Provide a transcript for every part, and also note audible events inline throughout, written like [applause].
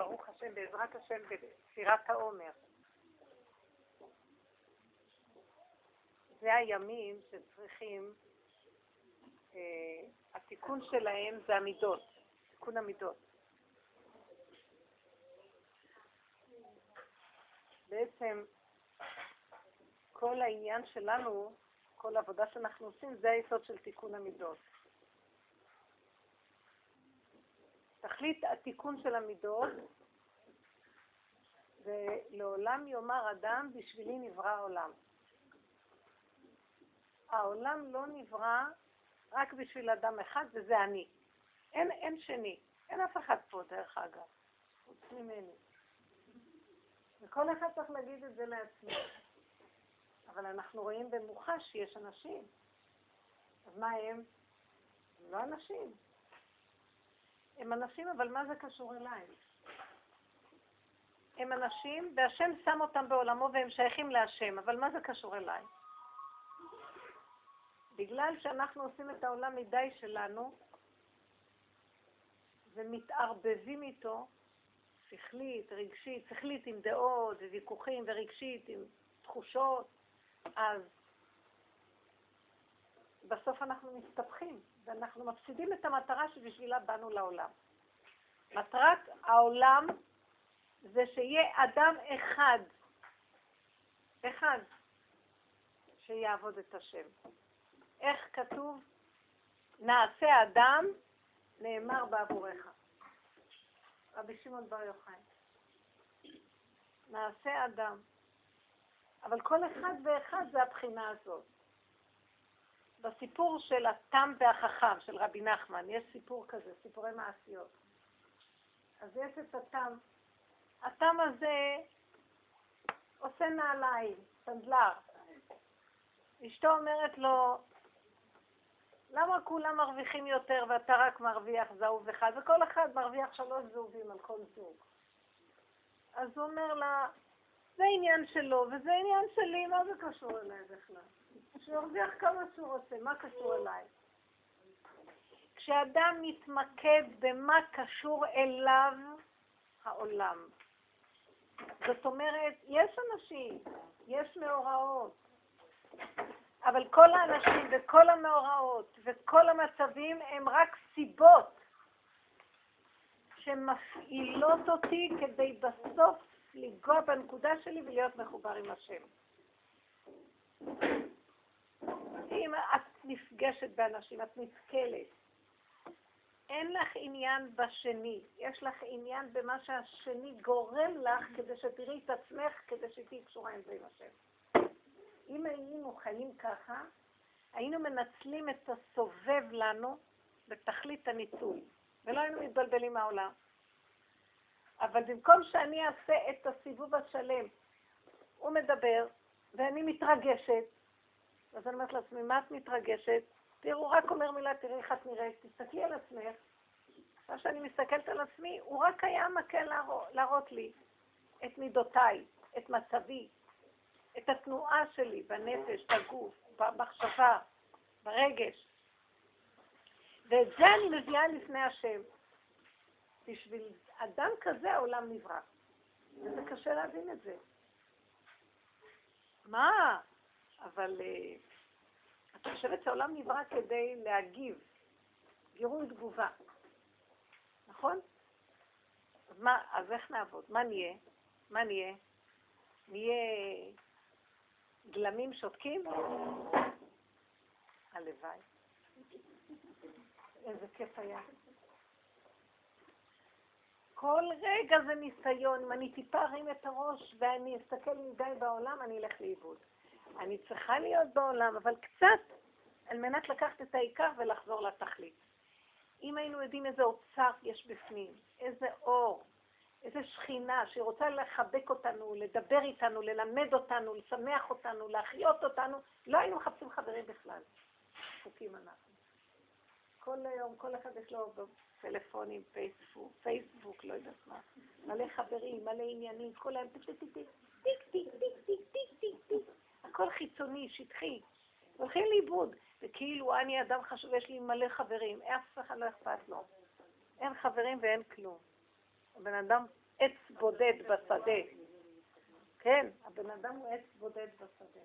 ברוך השם, בעזרת השם, בספירת העומר. זה הימים שצריכים, אה, התיקון שלהם זה המידות, תיקון המידות. בעצם כל העניין שלנו, כל העבודה שאנחנו עושים, זה היסוד של תיקון המידות. תכלית התיקון של המידות ולעולם יאמר אדם, בשבילי נברא העולם. העולם לא נברא רק בשביל אדם אחד, וזה אני. אין, אין שני. אין אף אחד פה, דרך אגב, חוץ ממני. וכל אחד צריך להגיד את זה לעצמו. אבל אנחנו רואים במוחש שיש אנשים. אז מה הם? הם לא אנשים. הם אנשים, אבל מה זה קשור אליי? הם אנשים, והשם שם אותם בעולמו והם שייכים להשם, אבל מה זה קשור אליי? בגלל שאנחנו עושים את העולם מדי שלנו ומתערבבים איתו, שכלית, רגשית, שכלית עם דעות וויכוחים ורגשית עם תחושות, אז בסוף אנחנו מסתבכים ואנחנו מפסידים את המטרה שבשבילה באנו לעולם. מטרת העולם זה שיהיה אדם אחד, אחד, שיעבוד את השם. איך כתוב? נעשה אדם, נאמר בעבורך. רבי שמעון בר יוחאי. נעשה אדם. אבל כל אחד ואחד זה הבחינה הזאת. בסיפור של התם והחכם של רבי נחמן, יש סיפור כזה, סיפורי מעשיות. אז יש את התם. התם הזה עושה נעליים, סנדלר. אשתו אומרת לו, למה כולם מרוויחים יותר ואתה רק מרוויח זהוב אחד, וכל אחד מרוויח שלוש זהובים על כל זוג? אז הוא אומר לה, זה עניין שלו וזה עניין שלי, מה זה קשור אליי בכלל? שירוויח כמה שהוא רוצה, מה קשור אליי? כשאדם מתמקד במה קשור אליו העולם. זאת אומרת, יש אנשים, יש מאורעות, אבל כל האנשים וכל המאורעות וכל המצבים הם רק סיבות שמפעילות אותי כדי בסוף לנגוע בנקודה שלי ולהיות מחובר עם השם. אם את נפגשת באנשים, את נתקלת, אין לך עניין בשני, יש לך עניין במה שהשני גורם לך כדי שתראי את עצמך, כדי שתהיי קשורה עם זה עם השם. אם היינו חיים ככה, היינו מנצלים את הסובב לנו בתכלית הניצול, ולא היינו מתבלבלים מהעולם. אבל במקום שאני אעשה את הסיבוב השלם, הוא מדבר, ואני מתרגשת, אז אני אומרת לעצמי, מה את מתרגשת? תראו, רק אומר מילה, תראי איך את נראית, תסתכלי על עצמך. מה שאני מסתכלת על עצמי, הוא רק היה מקל להראות, להראות לי את מידותיי, את מצבי, את התנועה שלי בנפש, בגוף, במחשבה, ברגש. ואת זה אני מביאה לפני השם. בשביל אדם כזה העולם נברא. וזה קשה להבין את זה. מה? אבל uh, את חושבת שהעולם נברא כדי להגיב, גירוי תגובה, נכון? אז מה, אז איך נעבוד? מה נהיה? מה נהיה? נהיה גלמים שותקים? הלוואי. איזה כיף היה. כל רגע זה ניסיון. אם אני טיפה ארים את הראש ואני אסתכל מדי בעולם, אני אלך לאיבוד. אני צריכה להיות בעולם, אבל קצת על מנת לקחת את העיקר ולחזור לתכלית. אם היינו יודעים איזה אוצר יש בפנים, איזה אור, איזה שכינה שרוצה לחבק אותנו, לדבר איתנו, ללמד אותנו, לשמח אותנו, להחיות אותנו, לא היינו מחפשים חברים בכלל. דפוקים אנחנו. כל היום, כל אחד יש לו טלפונים, פייסבוק, פייסבוק, לא יודעת מה, מלא חברים, מלא עניינים, כל היום טיק טיק טיק טיק טיק טיק טיק טיק טיק הכל חיצוני, שטחי. הולכים לאיבוד, וכאילו אני אדם חשוב, יש לי מלא חברים, אף אחד לא אכפת לו. אין חברים ואין כלום. הבן אדם עץ בודד בשדה. כן, הבן אדם הוא עץ בודד בשדה.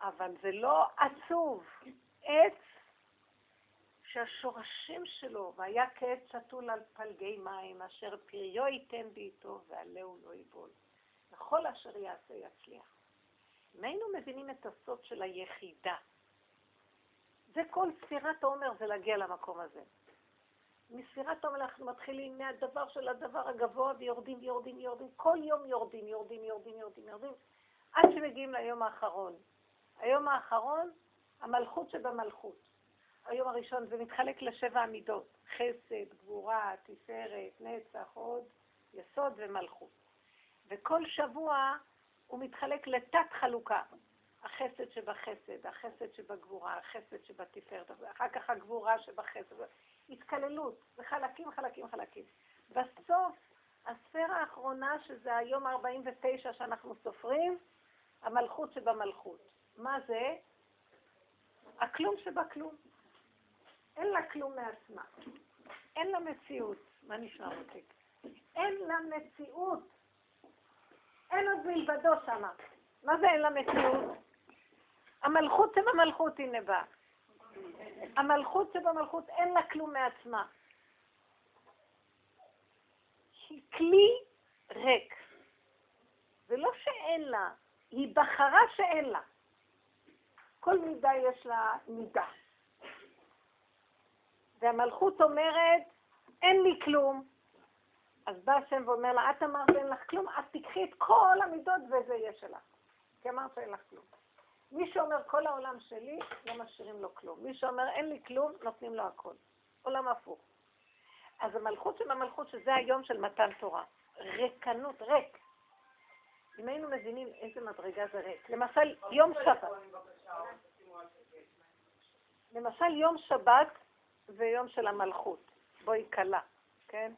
אבל זה לא עצוב. עץ שהשורשים שלו, והיה כעץ שתול על פלגי מים, אשר פריו ייתן בעיתו ועלהו לא יבול. וכל אשר יעשה יצליח. אם היינו מבינים את הסוד של היחידה, זה כל ספירת העומר זה להגיע למקום הזה. מספירת העומר אנחנו מתחילים מהדבר של הדבר הגבוה ויורדים ויורדים ויורדים, כל יום יורדים, יורדים, יורדים, יורדים, יורדים, עד שמגיעים ליום האחרון. היום האחרון, המלכות שבמלכות. היום הראשון זה מתחלק לשבע עמידות, חסד, גבורה, תפארת, נצח, עוד, יסוד ומלכות. וכל שבוע הוא מתחלק לתת חלוקה. החסד שבחסד, החסד שבגבורה, החסד שבתפארת, אחר כך הגבורה שבחסד. התקללות, זה חלקים, חלקים, חלקים. בסוף, הספירה האחרונה, שזה היום ה-49 שאנחנו סופרים, המלכות שבמלכות. מה זה? הכלום שבכלום. אין לה כלום מעצמה. אין לה מציאות. מה נשמע אותי? אין לה מציאות. אין עוד מלבדו שמה. מה זה אין לה מציאות? המלכות שבמלכות הנה באה. המלכות שבמלכות אין לה כלום מעצמה. היא כלי ריק. זה לא שאין לה, היא בחרה שאין לה. כל מידה יש לה מידה. והמלכות אומרת, אין לי כלום. אז בא השם ואומר לה, את אמרת אין לך כלום, אז תיקחי את כל המידות וזה יהיה שלך. כי אמרת אין לך כלום. מי שאומר כל העולם שלי, לא משאירים לו כלום. מי שאומר אין לי כלום, נותנים לו הכל. עולם הפוך. אז המלכות שבמלכות, שזה היום של מתן תורה. ריקנות, ריק. אם היינו מבינים איזה מדרגה זה ריק. למשל, יום שבת. למשל, יום שבת זה יום של המלכות. בואי כלה, כן?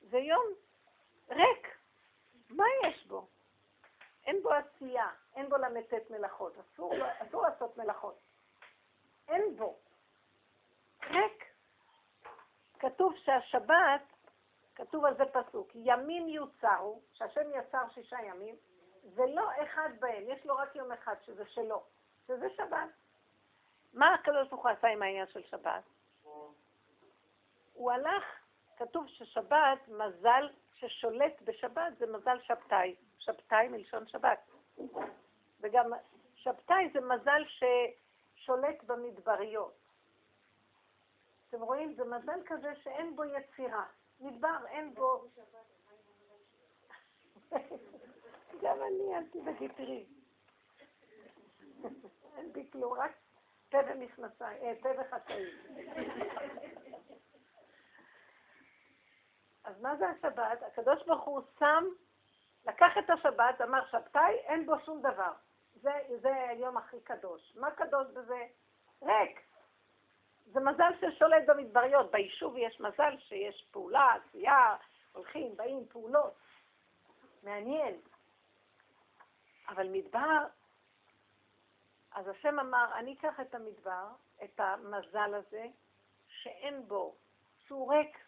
זה יום ריק. מה יש בו? אין בו עשייה, אין בו ל"ט מלאכות, אסור, אסור לעשות מלאכות. אין בו. ריק. כתוב שהשבת, כתוב על זה פסוק, ימים יוצרו, שהשם יצר שישה ימים, ולא אחד בהם, יש לו רק יום אחד שזה שלו, שזה שבת. מה הקדוש ברוך הוא עשה עם העניין של שבת? הוא הלך, כתוב ששבת, מזל ששולט בשבת זה מזל שבתאי. שבתאי מלשון שבת. וגם שבתאי זה מזל ששולט במדבריות. אתם רואים? זה מזל כזה שאין בו יצירה. מדבר, אין בו... [laughs] גם אני, אל תדאגי, תראי. [laughs] אין בי כלום, רק פה ומכנסיים, אה, פה וחצאים. אז מה זה השבת? הקדוש ברוך הוא שם, לקח את השבת, אמר שבתאי, אין בו שום דבר. זה, זה היום הכי קדוש. מה קדוש בזה? ריק. זה מזל ששולט במדבריות. ביישוב יש מזל שיש פעולה, עשייה, הולכים, באים, פעולות. מעניין. אבל מדבר, אז השם אמר, אני אקח את המדבר, את המזל הזה, שאין בו, שהוא ריק,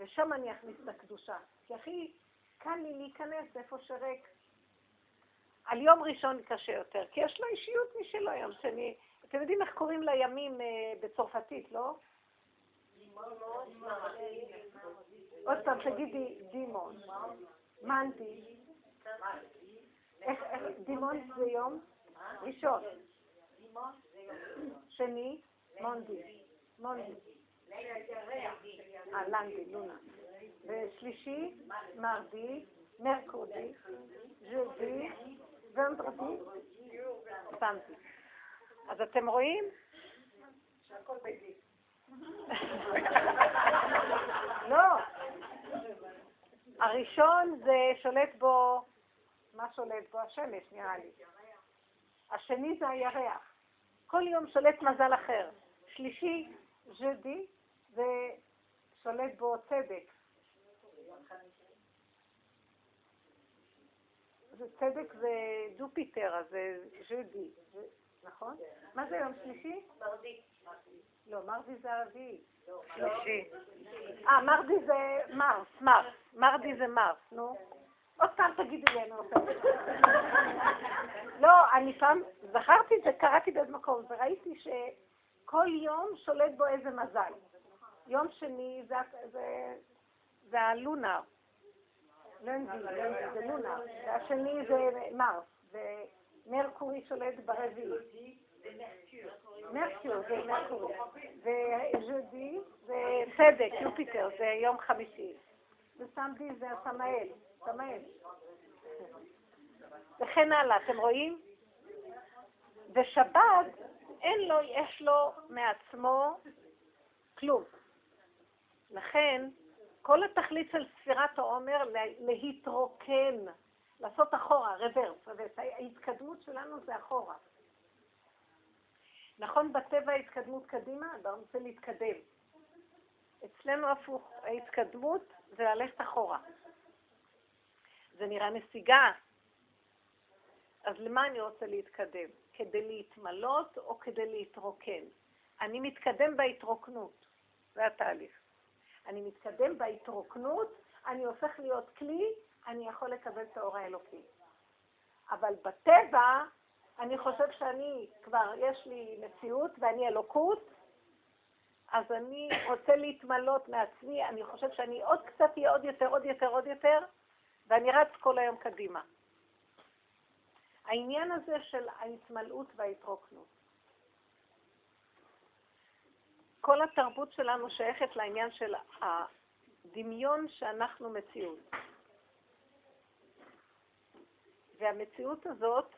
ושם אני אכניס את הקדושה. כי הכי קל לי להיכנס איפה שריק. על יום ראשון קשה יותר, כי יש לו אישיות משלו יום שני. אתם יודעים איך קוראים לימים אה, בצרפתית, לא? עוד פעם, תגידי דימון. מנדי. דימון זה יום? ראשון. שני? מונדי. מונדי. אה, לנדי, לונה. ושלישי, מרדי, מרקודי, ז'ודי, ונדרדי, סמדי. אז אתם רואים? [laughs] לא. הראשון זה שולט בו, מה שולט בו? השמש, נראה לי. השני זה הירח. כל יום שולט מזל אחר. שלישי, jeudi, ושולט בו צדק. זה צדק זה Jupiter, זה jeudi, נכון? מה זה יום שלישי? mardi. לא, מרדי זה הרביעי. שלישי. אה, מרדי זה מרס, מרס. מרדי זה מרס, נו. עוד פעם תגידי לי, אני רוצה. לא, אני פעם זכרתי את זה, קראתי באיזה מקום, וראיתי שכל יום שולט בו איזה מזל. יום שני זה הלונר. לנדי, זה לונר. והשני זה מרס. ומרקורי שולט ברביעי. מרקיור זה מרקורי. וז'ודי זה צדק, יופיטר, זה יום חמישי. וסמדי זה הסמאל, סמאל. וכן הלאה, אתם רואים? ושבת, אין לו, יש לו מעצמו כלום. לכן, כל התכלית של ספירת העומר להתרוקן, לעשות אחורה, רוורס, ההתקדמות שלנו זה אחורה. נכון, בטבע ההתקדמות קדימה, אתה רוצה להתקדם. אצלנו הפוך, ההתקדמות זה ללכת אחורה. זה נראה נסיגה. אז למה אני רוצה להתקדם? כדי להתמלות או כדי להתרוקן? אני מתקדם בהתרוקנות, זה התהליך. אני מתקדם בהתרוקנות, אני הופך להיות כלי, אני יכול לקבל את האור האלוקי. אבל בטבע, אני חושב שאני כבר, יש לי מציאות ואני אלוקות, אז אני רוצה להתמלות מעצמי, אני חושב שאני עוד קצת אהיה עוד יותר, עוד יותר, עוד יותר, ואני רץ כל היום קדימה. העניין הזה של ההתמלאות וההתרוקנות. כל התרבות שלנו שייכת לעניין של הדמיון שאנחנו מציאות. והמציאות הזאת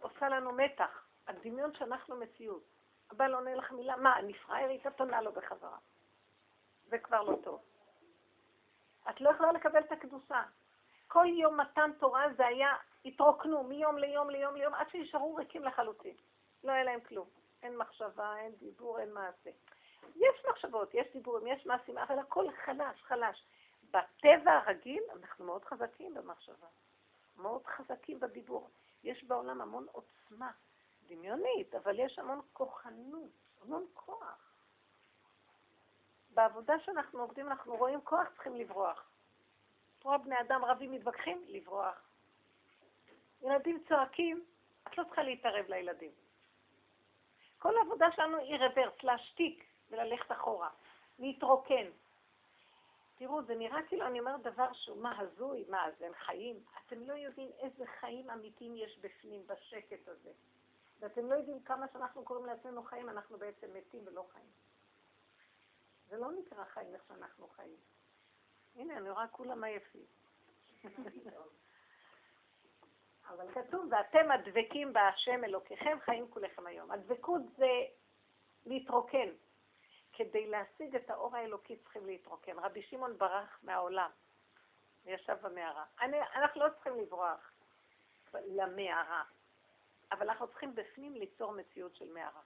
עושה לנו מתח, הדמיון שאנחנו מציאות. הבעל עונה לך מילה, מה, אני פראיירית? את עונה לו בחזרה. זה כבר לא טוב. את לא יכולה לקבל את הקדושה. כל יום מתן תורה זה היה, התרוקנו מיום ליום ליום ליום, עד שנשארו ריקים לחלוטין. לא היה להם כלום. אין מחשבה, אין דיבור, אין מעשה. יש מחשבות, יש דיבורים, יש מעשים, אבל הכל חלש, חלש. בטבע הרגיל אנחנו מאוד חזקים במחשבה, מאוד חזקים בדיבור. יש בעולם המון עוצמה דמיונית, אבל יש המון כוחנות, המון כוח. בעבודה שאנחנו עובדים אנחנו רואים כוח צריכים לברוח. פה בני אדם רבים מתווכחים, לברוח. ילדים צועקים, את לא צריכה להתערב לילדים. כל העבודה שלנו היא רוורס, להשתיק וללכת אחורה, להתרוקן. תראו, זה נראה כאילו אני אומרת דבר שהוא מה הזוי, מה אז הם חיים. אתם לא יודעים איזה חיים אמיתיים יש בפנים, בשקט הזה. ואתם לא יודעים כמה שאנחנו קוראים לעצמנו חיים, אנחנו בעצם מתים ולא חיים. זה לא נקרא חיים איך שאנחנו חיים. הנה, אני רואה כולם עייפים. [laughs] אבל כתוב, ואתם הדבקים בהשם אלוקיכם, חיים כולכם היום. הדבקות זה להתרוקן. כדי להשיג את האור האלוקי צריכים להתרוקן. רבי שמעון ברח מהעולם, וישב במערה. אני, אנחנו לא צריכים לברוח למערה, אבל אנחנו צריכים בפנים ליצור מציאות של מערה.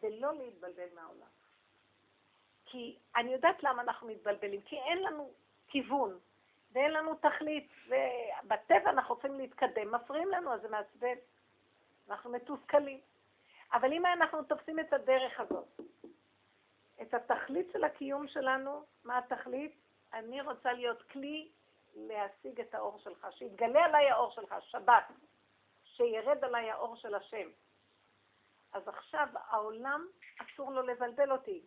ולא להתבלבל מהעולם. כי אני יודעת למה אנחנו מתבלבלים, כי אין לנו כיוון, ואין לנו תכלית, ובטבע אנחנו צריכים להתקדם, מפריעים לנו, אז זה מעצבן. אנחנו מתוסכלים. אבל אם אנחנו תופסים את הדרך הזאת, את התכלית של הקיום שלנו, מה התכלית? אני רוצה להיות כלי להשיג את האור שלך, שיתגלה עליי האור שלך, שבת, שירד עליי האור של השם. אז עכשיו העולם, אסור לו לבלבל אותי.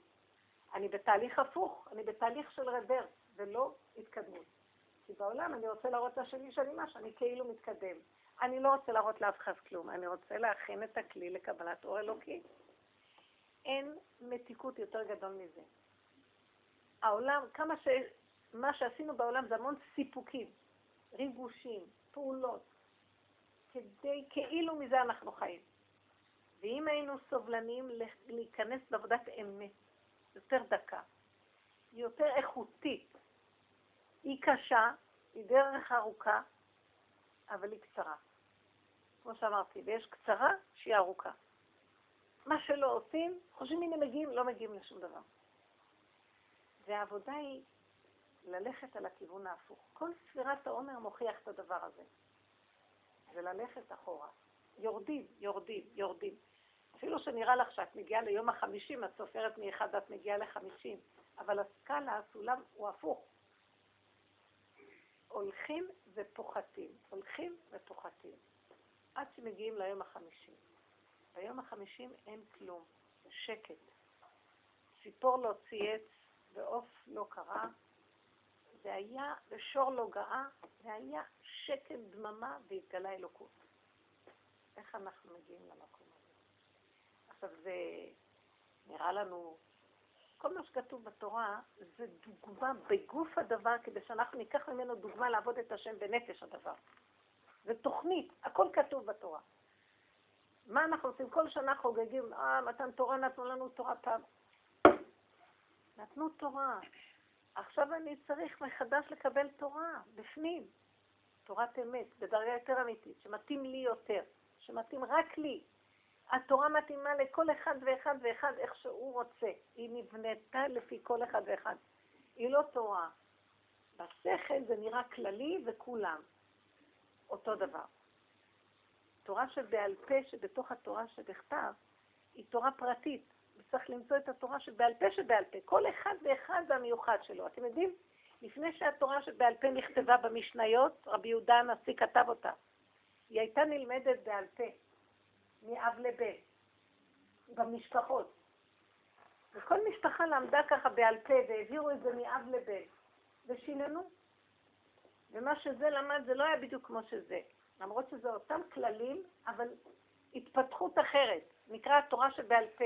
אני בתהליך הפוך, אני בתהליך של רוורס, ולא התקדמות. כי בעולם אני רוצה להראות לשני שאני משהו, אני כאילו מתקדם. אני לא רוצה להראות לאף אחד כלום, אני רוצה להכין את הכלי לקבלת אור אלוקי. אין מתיקות יותר גדול מזה. העולם, כמה ש... מה שעשינו בעולם זה המון סיפוקים, ריגושים, פעולות, כדי, כאילו מזה אנחנו חיים. ואם היינו סובלניים להיכנס בעבודת אמת, יותר דקה, יותר איכותית, היא קשה, היא דרך ארוכה, אבל היא קצרה. כמו שאמרתי, ויש קצרה שהיא ארוכה. מה שלא עושים, חושבים הנה מגיעים, לא מגיעים לשום דבר. והעבודה היא ללכת על הכיוון ההפוך. כל ספירת העומר מוכיח את הדבר הזה. זה ללכת אחורה. יורדים, יורדים, יורדים. אפילו שנראה לך שאת מגיעה ליום החמישים, את סופרת מאחד ואת מגיעה לחמישים, אבל הסקאלה, הסולם הוא הפוך. הולכים ופוחתים, הולכים ופוחתים, עד שמגיעים ליום החמישים. ביום החמישים אין כלום, שקט. ציפור לא צייץ ועוף לא קרה, זה היה, ושור לא גאה, זה היה שקט דממה והתגלה אלוקות. איך אנחנו מגיעים למקום הזה? עכשיו זה נראה לנו, כל מה שכתוב בתורה זה דוגמה בגוף הדבר כדי שאנחנו ניקח ממנו דוגמה לעבוד את השם בנפש הדבר. זה תוכנית, הכל כתוב בתורה. מה אנחנו עושים? כל שנה חוגגים, אה, מתן תורה נתנו לנו תורה פעם. נתנו תורה. עכשיו אני צריך מחדש לקבל תורה, בפנים. תורת אמת, בדרגה יותר אמיתית, שמתאים לי יותר, שמתאים רק לי. התורה מתאימה לכל אחד ואחד ואחד איך שהוא רוצה. היא נבנתה לפי כל אחד ואחד. היא לא תורה. בשכל זה נראה כללי וכולם. אותו דבר. תורה שבעל פה, שבתוך התורה שבכתב, היא תורה פרטית. וצריך למצוא את התורה שבעל פה שבעל פה. כל אחד ואחד זה המיוחד שלו. אתם יודעים, לפני שהתורה שבעל פה נכתבה במשניות, רבי יהודה הנשיא כתב אותה. היא הייתה נלמדת בעל פה, מאב לבן, במשפחות. וכל משפחה למדה ככה בעל פה והעבירו את זה מאב לבן, ושיננו. ומה שזה למד זה לא היה בדיוק כמו שזה. למרות שזה אותם כללים, אבל התפתחות אחרת. נקרא התורה שבעל פה.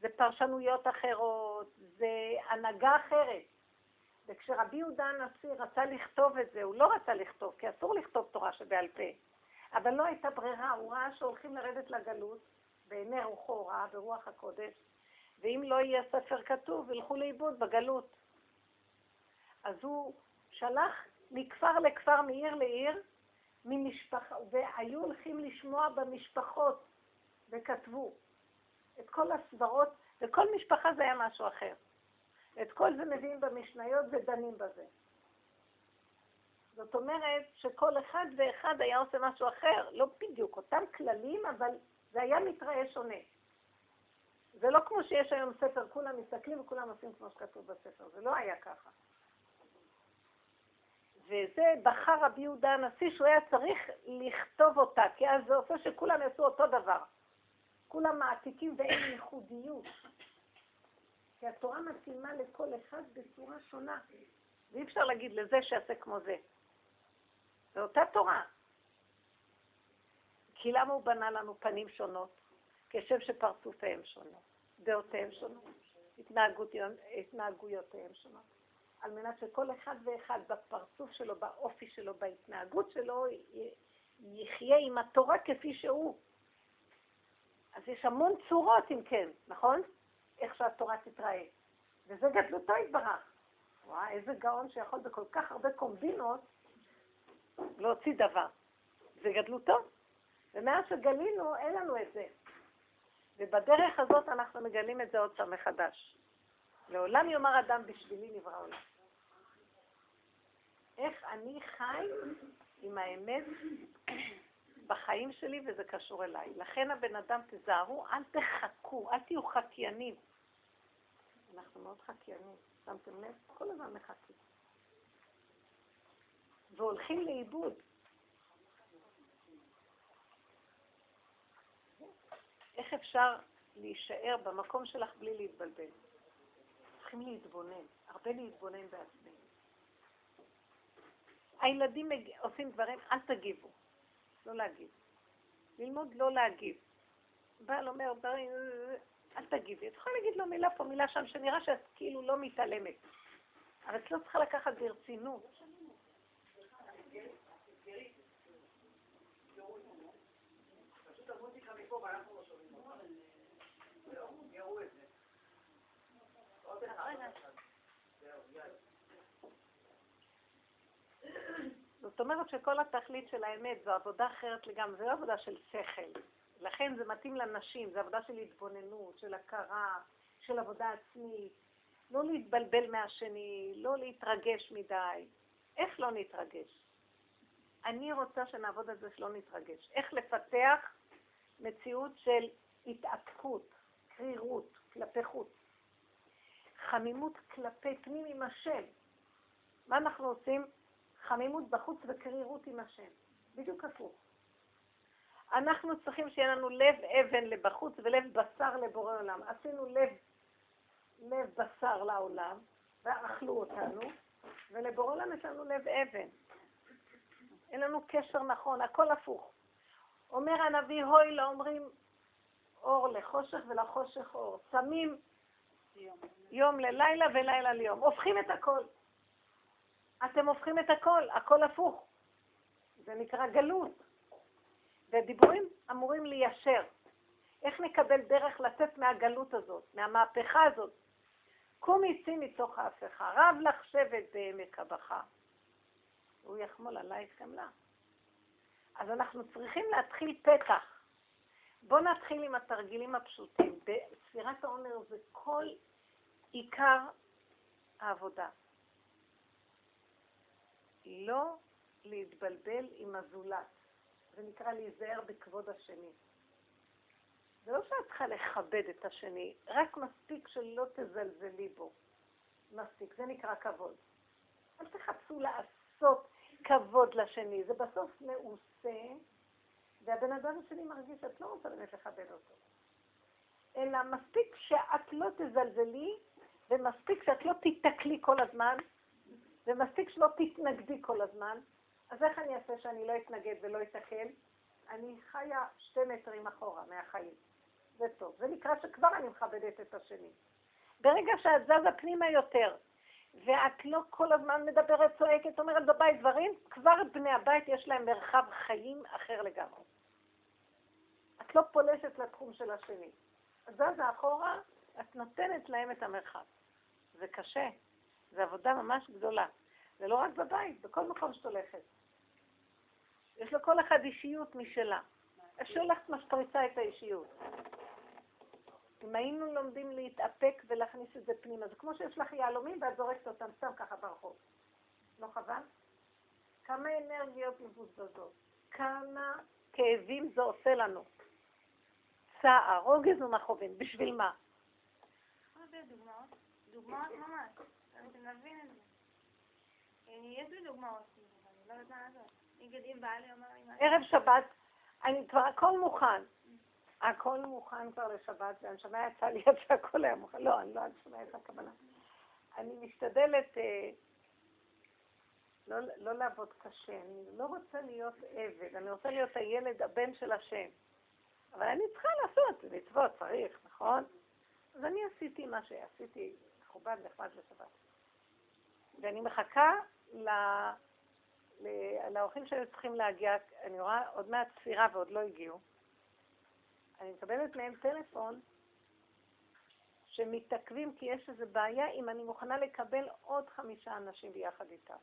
זה פרשנויות אחרות, זה הנהגה אחרת. וכשרבי יהודה הנשיא רצה לכתוב את זה, הוא לא רצה לכתוב, כי אסור לכתוב תורה שבעל פה. אבל לא הייתה ברירה, הוא ראה שהולכים לרדת לגלות, בעיני רוחו רעה, ברוח הקודש, ואם לא יהיה ספר כתוב, ילכו לאיבוד בגלות. אז הוא שלח מכפר לכפר, מעיר לעיר, ממשפחה, והיו הולכים לשמוע במשפחות, וכתבו. את כל הסברות, וכל משפחה זה היה משהו אחר. את כל זה מביאים במשניות ודנים בזה. זאת אומרת שכל אחד ואחד היה עושה משהו אחר, לא בדיוק אותם כללים, אבל זה היה מתראה שונה. זה לא כמו שיש היום ספר, כולם מסתכלים וכולם עושים כמו שכתוב בספר, זה לא היה ככה. וזה בחר רבי יהודה הנשיא שהוא היה צריך לכתוב אותה, כי אז זה עושה שכולם יעשו אותו דבר. כולם מעתיקים ואין ייחודיות. כי התורה מתאימה לכל אחד בצורה שונה. ואי אפשר להגיד לזה שיעשה כמו זה. זו אותה תורה. כי למה הוא בנה לנו פנים שונות? כשם שפרצופיהם שונות, דעותיהם שונות, התנהגויותיהם שונות. על מנת שכל אחד ואחד בפרצוף שלו, באופי שלו, בהתנהגות שלו, יחיה עם התורה כפי שהוא. אז יש המון צורות, אם כן, נכון? איך שהתורה תתראה. וזה גדלותו יתברך. וואי, איזה גאון שיכול בכל כך הרבה קומבינות להוציא דבר. זה גדלותו. ומאז שגלינו, אין לנו את זה. ובדרך הזאת אנחנו מגלים את זה עוד פעם מחדש. לעולם יאמר אדם בשבילי נברא עולם. איך אני חי עם האמת בחיים שלי וזה קשור אליי. לכן הבן אדם, תזהרו, אל תחכו, אל תהיו חקיינים. אנחנו מאוד חקיינים, שמתם לב? כל הזמן מחכים. והולכים לאיבוד. איך אפשר להישאר במקום שלך בלי להתבלבל? צריכים להתבונן, הרבה להתבונן בעצמנו. הילדים עושים דברים, אל תגיבו. לא להגיב. ללמוד לא להגיב. בעל אומר דברים, אל תגיבי. את יכולה להגיד לו מילה פה, מילה שם, שנראה שאת כאילו לא מתעלמת. אבל את לא צריכה לקחת ברצינות. זאת אומרת שכל התכלית של האמת זו עבודה אחרת לגמרי, זו לא עבודה של שכל. לכן זה מתאים לנשים, זו עבודה של התבוננות, של הכרה, של עבודה עצמית. לא להתבלבל מהשני, לא להתרגש מדי. איך לא נתרגש? אני רוצה שנעבוד על זה שלא נתרגש. איך לפתח מציאות של התעתקות, קרירות, כלפי חוץ. חמימות כלפי פנים עם השם. מה אנחנו עושים? חמימות בחוץ וקרירות עם השם. בדיוק הפוך. אנחנו צריכים שיהיה לנו לב אבן לבחוץ ולב בשר לבורא עולם. עשינו לב, לב בשר לעולם, ואכלו אותנו, ולבורא עולם יש לנו לב אבן. אין לנו קשר נכון, הכל הפוך. אומר הנביא, הוי לאומרים אור לחושך ולחושך אור. שמים יום ללילה ולילה ליום. הופכים את הכל. אתם הופכים את הכל, הכל הפוך. זה נקרא גלות. ודיבורים אמורים ליישר. איך נקבל דרך לצאת מהגלות הזאת, מהמהפכה הזאת? קומי צי מתוך ההפכה, רב לך שבט בעמק הבכה. הוא יחמול עלייך חמלה. אז אנחנו צריכים להתחיל פתח. בואו נתחיל עם התרגילים הפשוטים. בספירת העומר זה כל עיקר העבודה. לא להתבלבל עם הזולת. זה נקרא להיזהר בכבוד השני. זה לא שאת צריכה לכבד את השני, רק מספיק שלא תזלזלי בו. מספיק, זה נקרא כבוד. אל תחפשו לעשות כבוד לשני, זה בסוף מעושה, והבן אדם השני מרגיש שאת לא רוצה באמת לכבד אותו. אלא מספיק שאת לא תזלזלי, ומספיק שאת לא תיתקלי כל הזמן, ומספיק שלא תתנגדי כל הזמן, אז איך אני אעשה שאני לא אתנגד ולא אתקל? אני חיה שתי מטרים אחורה מהחיים. זה טוב. זה נקרא שכבר אני מכבדת את השני. ברגע שאת זזה פנימה יותר, ואת לא כל הזמן מדברת, צועקת, אומרת בבית דברים, כבר בני הבית יש להם מרחב חיים אחר לגמרי. את לא פולשת לתחום של השני. את זזה אחורה, את נותנת להם את המרחב. זה קשה, זו עבודה ממש גדולה. זה לא רק בבית, בכל מקום שאת הולכת. יש לכל אחד אישיות משלה. איך שהולכת משפריצה את האישיות. אם היינו לומדים להתאפק ולהכניס את זה פנימה, זה כמו שיש לך יהלומים ואת זורקת אותם סתם ככה ברחוב. לא חבל? כמה אנרגיות מבוזבזות, כמה כאבים זה עושה לנו. צער, רוגז ומכאובים, בשביל מה? דוגמאות, דוגמאות ממש, נבין את זה. יש לי דוגמאות, אני לא יודעת מה לעשות. נגיד אם בעלי אומר לי... ערב שבת, אני כבר הכל מוכן. הכל מוכן כבר לשבת, והנשמה יצאה לי יצא, הכל היה מוכן. לא, אני לא הנשמה יצאה הכוונה. אני משתדלת אה, לא, לא לעבוד קשה, אני לא רוצה להיות עבד, אני רוצה להיות הילד, הבן של השם. אבל אני צריכה לעשות, מצוות, צריך, נכון? אז אני עשיתי מה שעשיתי, מכובד, נחמד לשבת. ואני מחכה ל... לאורחים שהיו צריכים להגיע, אני רואה עוד מעט ספירה ועוד לא הגיעו. אני מקבלת מהם טלפון שמתעכבים כי יש איזו בעיה אם אני מוכנה לקבל עוד חמישה אנשים ביחד איתם.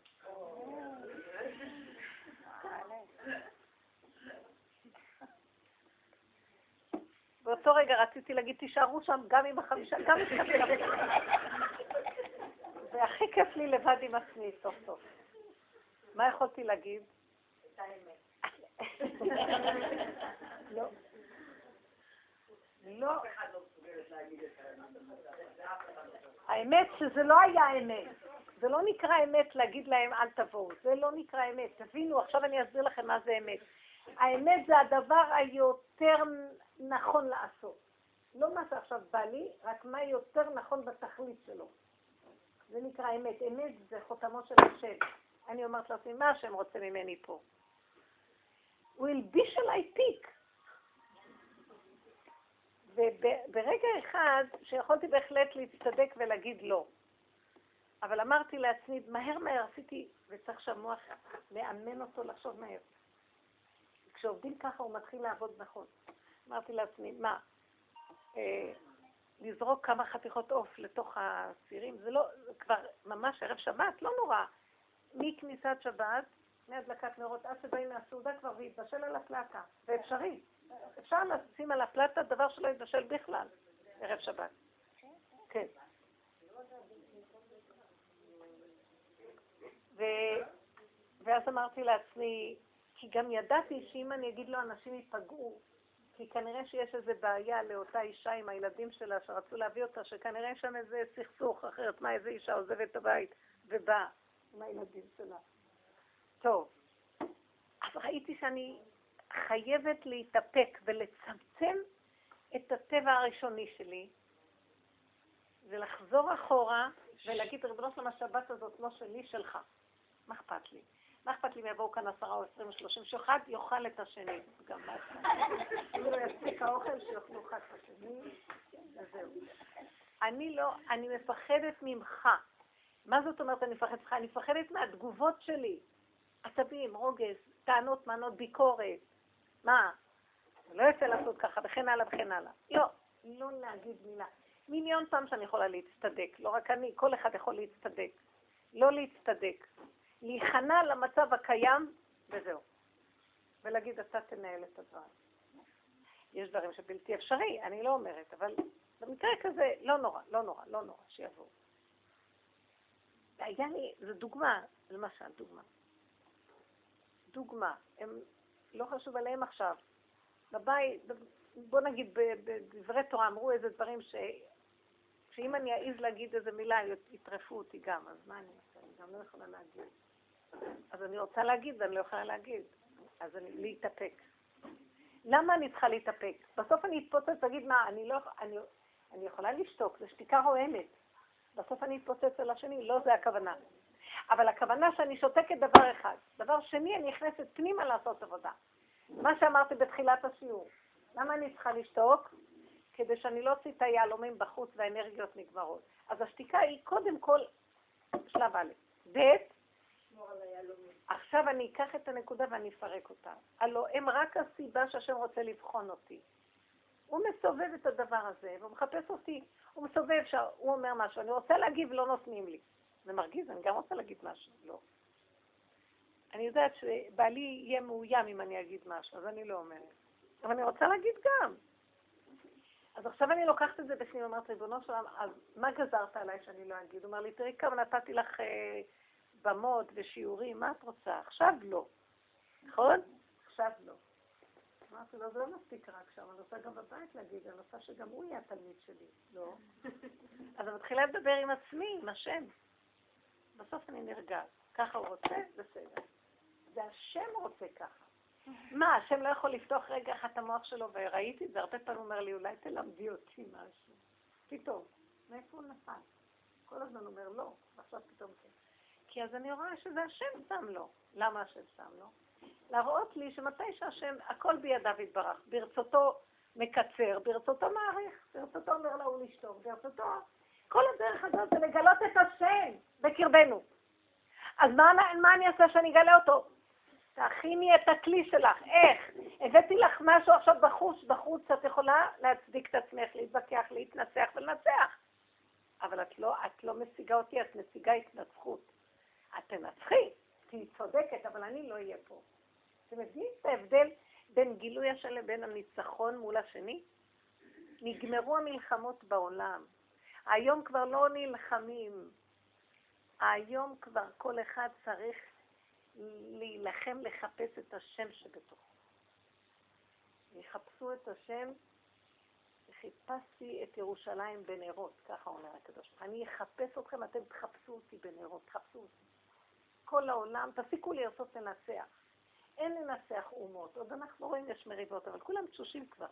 באותו רגע רציתי להגיד, תישארו שם גם עם החמישה, גם עם החמישה. והכי כיף לי לבד עם עצמי סוף סוף. מה יכולתי להגיד? את האמת. לא. לא. האמת שזה לא היה אמת. זה לא נקרא אמת להגיד להם אל תבואו, זה לא נקרא אמת. תבינו, עכשיו אני אסביר לכם מה זה אמת. האמת זה הדבר היותר נכון לעשות. לא מה שעכשיו בא לי, רק מה יותר נכון בתכלית שלו. זה נקרא אמת. אמת זה חותמו של השם. אני אומרת לעצמי, מה השם רוצה ממני פה? הוא הלביש עליי תיק. וברגע אחד, שיכולתי בהחלט להצטדק ולהגיד לא. אבל אמרתי לעצמי, מהר מהר עשיתי, וצריך שהמוח מאמן אותו לחשוב מהר. כשעובדים ככה הוא מתחיל לעבוד נכון. אמרתי לעצמי, מה, אה, לזרוק כמה חתיכות עוף לתוך הסירים, זה לא, זה כבר ממש ערב שבת, לא נורא. מכניסת שבת, מהדלקת נרות, עד שבאים מהסעודה כבר והתבשל על הפלטה. זה אפשרי. אפשר לשים על הפלטה דבר שלא יתבשל בכלל, ערב שבת. כן. ואז אמרתי לעצמי, כי גם ידעתי שאם אני אגיד לו אנשים ייפגעו, כי כנראה שיש איזו בעיה לאותה אישה עם הילדים שלה שרצו להביא אותה, שכנראה יש שם איזה סכסוך, אחרת מה, איזה אישה עוזבת את הבית ובאה עם הילדים שלה. טוב, אז ראיתי שאני חייבת להתאפק ולצמצם את הטבע הראשוני שלי, ולחזור אחורה ולהגיד, ריבונו שלום, השבת הזאת לא שלי, שלך. מה אכפת לי? מה אכפת לי אם יבואו כאן עשרה או עשרים או שלושים, שאחד יאכל את השני. גם מה אם לא יספיק האוכל, שיאכלו אחד את השני, וזהו. אני לא, אני מפחדת ממך. מה זאת אומרת אני מפחדת ממך? אני מפחדת מהתגובות שלי. עצבים, רוגז, טענות, מענות, ביקורת. מה? לא יפה לעשות ככה, וכן הלאה וכן הלאה. לא, לא להגיד מילה. מיליון פעם שאני יכולה להצטדק, לא רק אני, כל אחד יכול להצטדק. לא להצטדק. להיכנע למצב הקיים, וזהו. ולהגיד, אתה תנהל את הדברים. יש דברים שבלתי אפשרי, אני לא אומרת, אבל במקרה כזה, לא נורא, לא נורא, לא נורא, שיבואו. היה לי, זו דוגמה, למשל, דוגמה. דוגמה, הם, לא חשוב עליהם עכשיו. בבית, בוא נגיד, בדברי תורה אמרו איזה דברים ש... שאם אני אעז להגיד איזה מילה, יטרפו אותי גם, אז מה אני אעשה? אני גם לא יכולה להגיד. אז אני רוצה להגיד ואני לא יכולה להגיד. אז אני, להתאפק. למה אני צריכה להתאפק? בסוף אני אתפוצץ להגיד מה, אני לא, אני, אני יכולה לשתוק, זו שתיקה רועמת. בסוף אני אתפוצץ על השני, לא זה הכוונה. אבל הכוונה שאני שותקת דבר אחד. דבר שני, אני נכנסת פנימה לעשות עבודה. מה שאמרתי בתחילת השיעור. למה אני צריכה לשתוק? כדי שאני לא אוציא את היהלומים בחוץ והאנרגיות נגמרות. אז השתיקה היא קודם כל שלב א'. ב', עכשיו אני אקח את הנקודה ואני אפרק אותה. הלוא הם רק הסיבה שהשם רוצה לבחון אותי. הוא מסובב את הדבר הזה, והוא מחפש אותי, הוא מסובב, הוא אומר משהו, אני רוצה להגיב, לא נותנים לי. זה מרגיז, אני גם רוצה להגיד משהו, לא. אני יודעת שבעלי יהיה מאוים אם אני אגיד משהו, אז אני לא אומרת. אבל אני רוצה להגיד גם. אז עכשיו אני לוקחת את זה בפנים, אומרת, ריבונו של עולם, אז מה גזרת עליי שאני לא אגיד? הוא אומר לי, תראי כמה נתתי לך אה, במות ושיעורים, מה את רוצה? עכשיו לא. נכון? עכשיו לא. אמרתי לו, זה לא מספיק רק שם, אני רוצה גם בבית להגיד, אני רוצה שגם הוא יהיה התלמיד שלי. לא. [laughs] אז אני מתחילה לדבר עם עצמי, עם השם. בסוף אני נרגעת. ככה הוא רוצה, בסדר. זה השם רוצה ככה. מה, השם לא יכול לפתוח רגע אחד את המוח שלו, וראיתי את זה, הרבה פעמים הוא אומר לי, אולי תלמדי אותי משהו. פתאום, מאיפה הוא נפל? כל הזמן אומר לא, ועכשיו פתאום כן. כי אז אני רואה שזה השם שם לו. למה השם שם לו? להראות לי שמתי שהשם, הכל בידיו יתברך, ברצותו מקצר, ברצותו מעריך, ברצותו אומר להוא לשתוק, ברצותו... כל הדרך הזאת זה לגלות את השם בקרבנו. אז מה, מה אני אעשה שאני אגלה אותו? תכיני את הכלי שלך. איך? הבאתי לך משהו עכשיו בחוץ, בחוץ את יכולה להצדיק את עצמך, להתווכח, להתנצח ולנצח. אבל את לא, את לא משיגה אותי, את משיגה התנצחות. את תנצחי, תהיי צודקת, אבל אני לא אהיה פה. אתם מבינים את ההבדל בין גילוי השם לבין הניצחון מול השני? נגמרו המלחמות בעולם. היום כבר לא נלחמים. היום כבר כל אחד צריך להילחם לחפש את השם שבתוכו. יחפשו את השם, חיפשתי את ירושלים בנרות, ככה אומר הקדוש אני אחפש אתכם, אתם תחפשו אותי בנרות, תחפשו אותי. כל העולם, תפסיקו לרצות לנצח. אין לנצח אומות, עוד אנחנו רואים יש מריבות, אבל כולם תשושים כבר.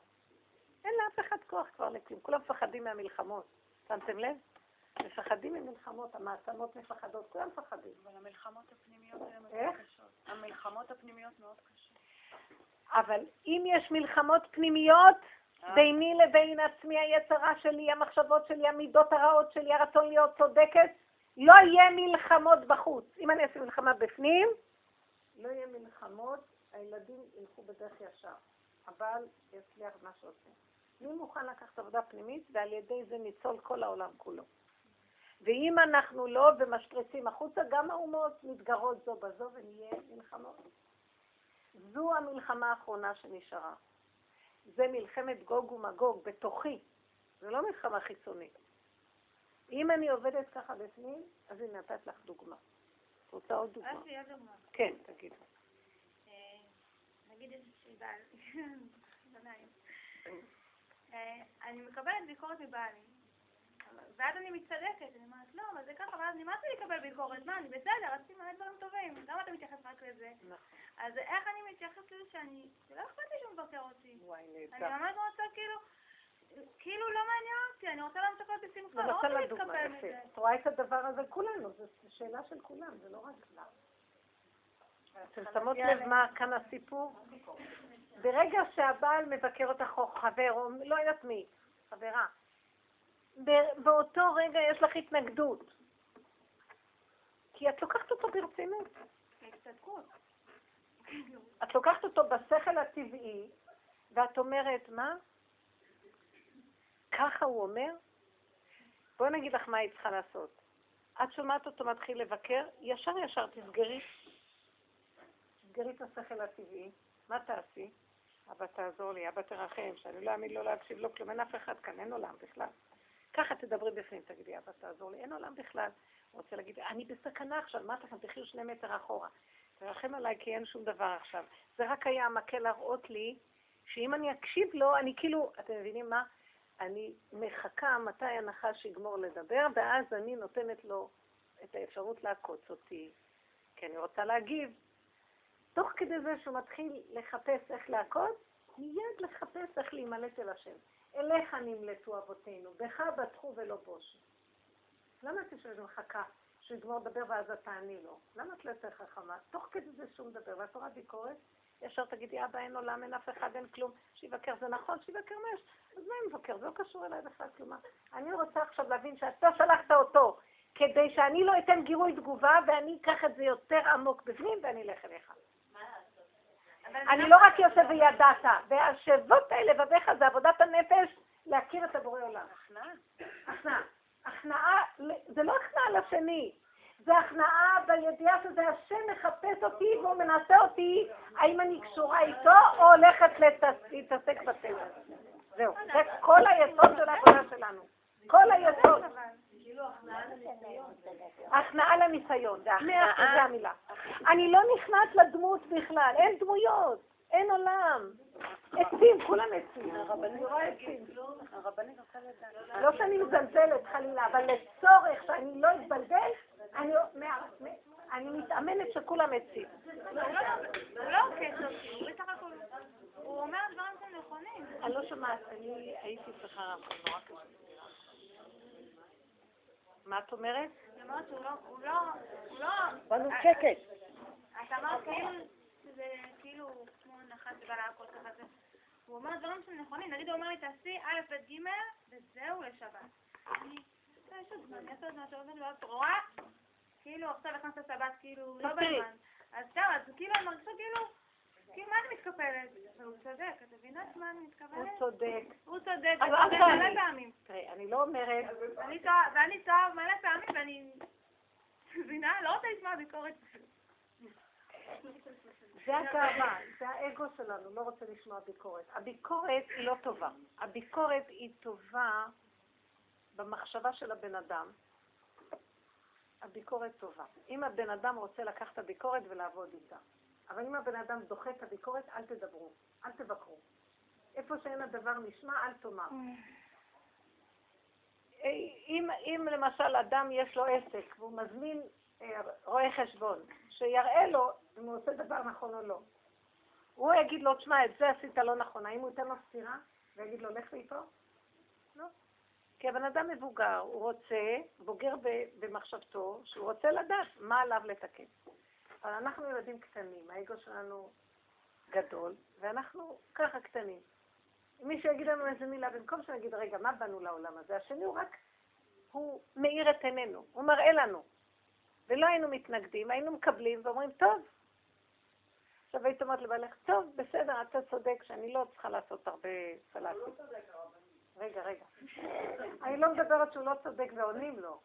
אין לאף אחד כוח כבר לכלום, כולם מפחדים מהמלחמות. שמתם לב? מפחדים ממלחמות, המעצמות מפחדות, כולם מפחדים. אבל המלחמות הפנימיות הן מאוד קשות. המלחמות הפנימיות מאוד קשות. אבל אם יש מלחמות פנימיות, אה? ביני לבין עצמי, היצרה שלי, המחשבות שלי, המידות הרעות שלי, הרצון להיות צודקת, לא יהיה מלחמות בחוץ. אם אני אעשה מלחמה בפנים, לא יהיה מלחמות, הילדים ילכו בדרך ישר. אבל יצליח מה שעושים. מי מוכן לקחת עבודה פנימית, ועל ידי זה ניצול כל העולם כולו. ואם אנחנו לא ומשפריצים החוצה, גם האומות מתגרות זו בזו ונהיה מלחמות. זו המלחמה האחרונה שנשארה. זה מלחמת גוג ומגוג בתוכי, זה לא מלחמה חיצונית. אם אני עובדת ככה בפנים, אז הנה נתת לך דוגמה. רוצה עוד דוגמה? אז תהיה דוגמה. כן, תגידי. אה, נגיד איזה שבעל, אה, אני מקבלת ביקורת מבעלי. ואז אני מצטדקת, אני אומרת, לא, אבל זה ככה, ואז נמאס לי לקבל ביקורת, מה, אני בסדר, עשיתי מלא דברים טובים, למה אתה מתייחס רק לזה? נכון. אז איך אני מתייחסת לזה שאני, שלא אכפת לי שהוא מבקר אותי. וואי, אני נהדר. ממש רוצה כאילו, כאילו לא מעניין אותי, אני רוצה להמשיך להיות בשמחה, לא רוצה לה דוגמה, להתקפל יפה. מזה. את רואה את הדבר הזה? כולנו, זו שאלה של כולם, זה לא רק לה. אתם שמות לב מה כאן הסיפור? ברגע שהבעל מבקר אותך או חבר, או לא יודעת מי, חברה, באותו רגע יש לך התנגדות. כי את לוקחת אותו ברצינות. את לוקחת אותו בשכל הטבעי, ואת אומרת, מה? ככה הוא אומר? בואי נגיד לך מה היא צריכה לעשות. את שומעת אותו מתחיל לבקר, ישר ישר תסגרי. תסגרי את השכל הטבעי. מה תעשי? אבא תעזור לי, אבא תרחם, שאני לא אעמיד לו להקשיב לו כלום, אין אף אחד כאן, אין עולם בכלל. ככה תדברי בפנים, תגידי, אבא תעזור לי, אין עולם בכלל. הוא רוצה להגיד, אני בסכנה עכשיו, מה אתם תחיו שני מטר אחורה. תרחם עליי כי אין שום דבר עכשיו. זה רק היה המקל להראות לי שאם אני אקשיב לו, אני כאילו, אתם מבינים מה? אני מחכה מתי הנחש יגמור לדבר, ואז אני נותנת לו את האפשרות לעקוץ אותי, כי אני רוצה להגיב. תוך כדי זה שהוא מתחיל לחפש איך לעקוץ, מיד לחפש איך להימלט אל השם. אליך נמלטו אבותינו, בך בטחו ולא בושו. למה את יושבת ומחכה שהוא יגמור לדבר ואז את תעני לו? למה את לא יותר חכמה? תוך כדי זה שהוא מדבר, ואת רואה ביקורת, ישר תגידי, אבא, אין עולם, אין אף אחד, אין כלום, שיבקר, זה נכון, שיבקר מה יש? אז מה אם מבקר? זה לא קשור אליי בכלל כלומר. אני רוצה עכשיו להבין שאתה שלחת אותו, כדי שאני לא אתן גירוי תגובה, ואני אקח את זה יותר עמוק בפנים, ואני אלך אליך. אני לא רק יושב וידעת, והשבות האלה לבביך זה עבודת הנפש להכיר את הבורא עולם. הכנעה. הכנעה. הכנעה, זה לא הכנעה לשני, זה הכנעה בידיעה שזה השם מחפש אותי והוא מנסה אותי, האם אני קשורה איתו או הולכת להתעסק בטבע. זהו, זה כל היסוד של העבודה שלנו. כל היסוד. הכנעה לניסיון, זה הכנעה, זה המילה. אני לא נכנס לדמות בכלל, אין דמויות, אין עולם. [laughs] עצים, כולם עצים. לא שאני מזלזלת חלילה, אבל לצורך שאני לא אתבלבל, אני- אני מתאמנת שכולם עצים. הוא לא אותי, הוא אומר דברים שהם נכונים. אני לא שומעת, אני הייתי צריכה נורא קשה. מה את אומרת? היא אומרת שהוא לא, הוא לא, הוא לא... באנו שקט. את אמרת כאילו שזה כאילו כמו לעקוץ לך זה. הוא אומר דברים שהם נכונים, נגיד הוא אומר לי תעשי א', ב', ג' וזהו לשבת. אני, "לא, יש עוד זמן, יש עוד זמן שעובד לא רואה? כאילו עכשיו הכנסת שבת כאילו לא. בזמן. אז זהו, אז כאילו אני מרגישה כאילו, כאילו מה אני מתקפלת? והוא צודק, את מבינה מה אני הוא מתכוונת? צודק. הוא צודק, הוא צודק. מלא פעמים. אני לא אומרת, ואני טועה מלא פעמים ואני מבינה? לא רוצה לשמוע ביקורת. זה הגאווה, זה האגו שלנו, לא רוצה לשמוע ביקורת. הביקורת היא לא טובה. הביקורת היא טובה במחשבה של הבן אדם. הביקורת טובה. אם הבן אדם רוצה לקחת את הביקורת ולעבוד איתה. אבל אם הבן אדם דוחה את הביקורת, אל תדברו, אל תבקרו. איפה שאין הדבר נשמע, אל תאמר. אם, אם למשל אדם יש לו עסק והוא מזמין אה, רואה חשבון, שיראה לו אם הוא עושה דבר נכון או לא. הוא יגיד לו, תשמע, את זה עשית לא נכון. האם הוא ייתן לו סטירה ויגיד לו, לך מפה? לא. כי הבן אדם מבוגר, הוא רוצה, בוגר במחשבתו, שהוא רוצה לדעת מה עליו לתקן. אבל אנחנו ילדים קטנים, האגו שלנו גדול, ואנחנו ככה קטנים. אם מישהו יגיד לנו איזה מילה, במקום שנגיד, רגע, מה באנו לעולם הזה? השני הוא רק, הוא מאיר את עינינו, הוא מראה לנו. ולא היינו מתנגדים, היינו מקבלים ואומרים, טוב. עכשיו היית אומרת לבעלך, טוב, בסדר, אתה צודק שאני לא צריכה לעשות הרבה סלטים. רגע, רגע. אני לא מדברת שהוא לא צודק ועונים לו.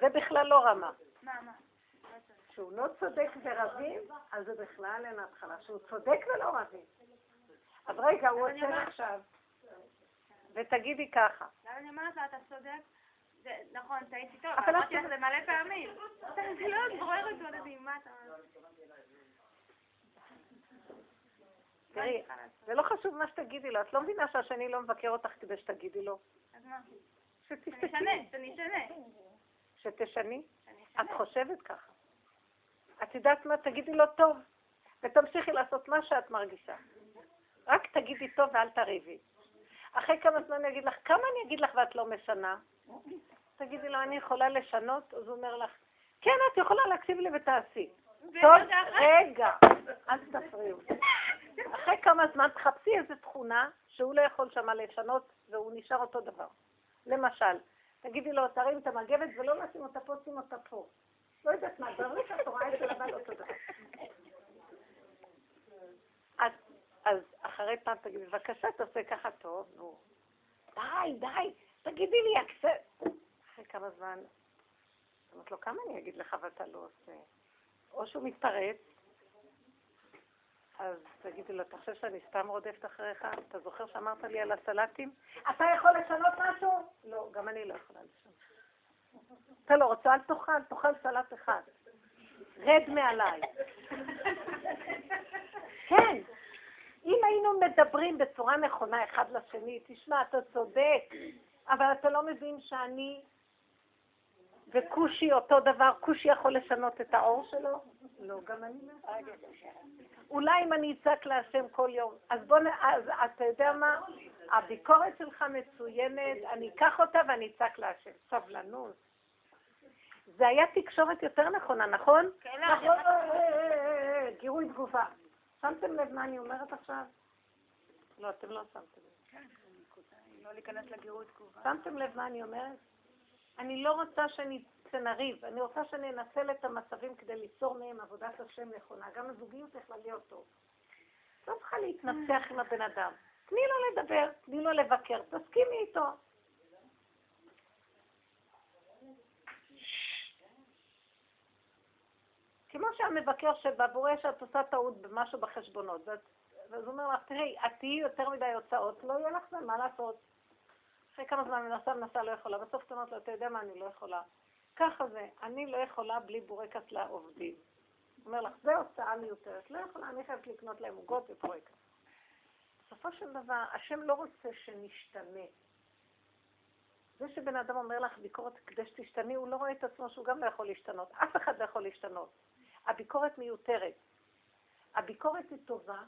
זה בכלל לא רמה. כשהוא לא צודק ורבים, אז זה בכלל אין התחלה. כשהוא צודק ולא רבים. אז רגע, הוא עוצר עכשיו. ותגידי ככה, למה אני אומרת לה, אתה צודק? נכון, טעיתי טוב, אבל אמרתי לך זה מלא פעמים. [laughs] זה לא בורר התמודדים, מה אתה אומר? תראי, זה לא חשוב מה שתגידי לו, את לא מבינה שהשני לא מבקר אותך כדי שתגידי לו. אז מה? אשנה. שתשני? את. חושבת ככה. את יודעת מה? תגידי לו טוב, ותמשיכי לעשות מה שאת מרגישה. רק תגידי טוב ואל תריבי. אחרי כמה זמן אני אגיד לך, כמה אני אגיד לך ואת לא משנה? תגידי לו, אני יכולה לשנות? אז הוא אומר לך, כן, את יכולה להקשיב לי ותעשי. טוב, רגע, אל תפריעו. אחרי כמה זמן תחפשי איזו תכונה שהוא לא יכול שמה לשנות והוא נשאר אותו דבר. למשל, תגידי לו, תרים את המגבת ולא לשים אותה פה, שים אותה פה. לא יודעת מה, ברגע שאת רואה אצל הבעל אותו דבר. אז, אחרי פעם תגידי, בבקשה, תעשה ככה טוב, נו. די, די, תגידי לי, אקספט. אחרי כמה זמן, אמרת לו, כמה אני אגיד לך ואתה לא עושה? או שהוא מתפרץ, אז תגידי לו, אתה חושב שאני סתם רודפת אחריך? אתה זוכר שאמרת לי על הסלטים? אתה יכול לשנות משהו? לא, גם אני לא יכולה לשנות. אתה לא רוצה, אל תאכל, תאכל סלט אחד. רד מעליי. כן. אם היינו מדברים בצורה נכונה אחד לשני, תשמע, אתה צודק, אבל אתה לא מבין שאני וכושי אותו דבר, כושי יכול לשנות את האור שלו? לא, גם אני לא. אולי אם אני אצעק להשם כל יום, אז בוא נ... אז אתה יודע מה? הביקורת שלך מצוינת, אני אקח אותה ואני אצעק להשם. סבלנות. זה היה תקשורת יותר נכונה, נכון? כן, לא, נכון, אה, אה, אה, גירוי תגובה. שמתם לב מה אני אומרת עכשיו? לא, אתם לא שמתם לב. לא להיכנס לגירוי תגובה. שמתם לב מה אני אומרת? אני לא רוצה שנריב, אני רוצה שננצל את המצבים כדי ליצור מהם עבודת השם נכונה. גם הזוגיות יכולה להיות טוב. לא צריכה להתנצח עם הבן אדם. תני לו לדבר, תני לו לבקר, תסכימי איתו. כמו שהמבקר שבא ורואה שאת עושה טעות במשהו בחשבונות, ואת- ואז הוא אומר לך, תראי, את תהיי יותר מדי הוצאות, לא יהיה לך זמן, מה לעשות? אחרי כמה זמן מנסה, מנסה, לא יכולה. בסוף את אומרת לו, אתה יודע מה, אני לא יכולה. ככה זה, אני לא יכולה בלי בורקס לעובדים. הוא אומר לך, זה הוצאה מיותרת, לא יכולה, אני חייבת לקנות להם עוגות ובורקס. בסופו של דבר, השם לא רוצה שנשתנה. זה שבן אדם אומר לך ביקורת כדי שתשתני, הוא לא רואה את עצמו שהוא גם לא יכול להשתנות. אף אחד לא יכול להשתנות. הביקורת מיותרת. הביקורת היא טובה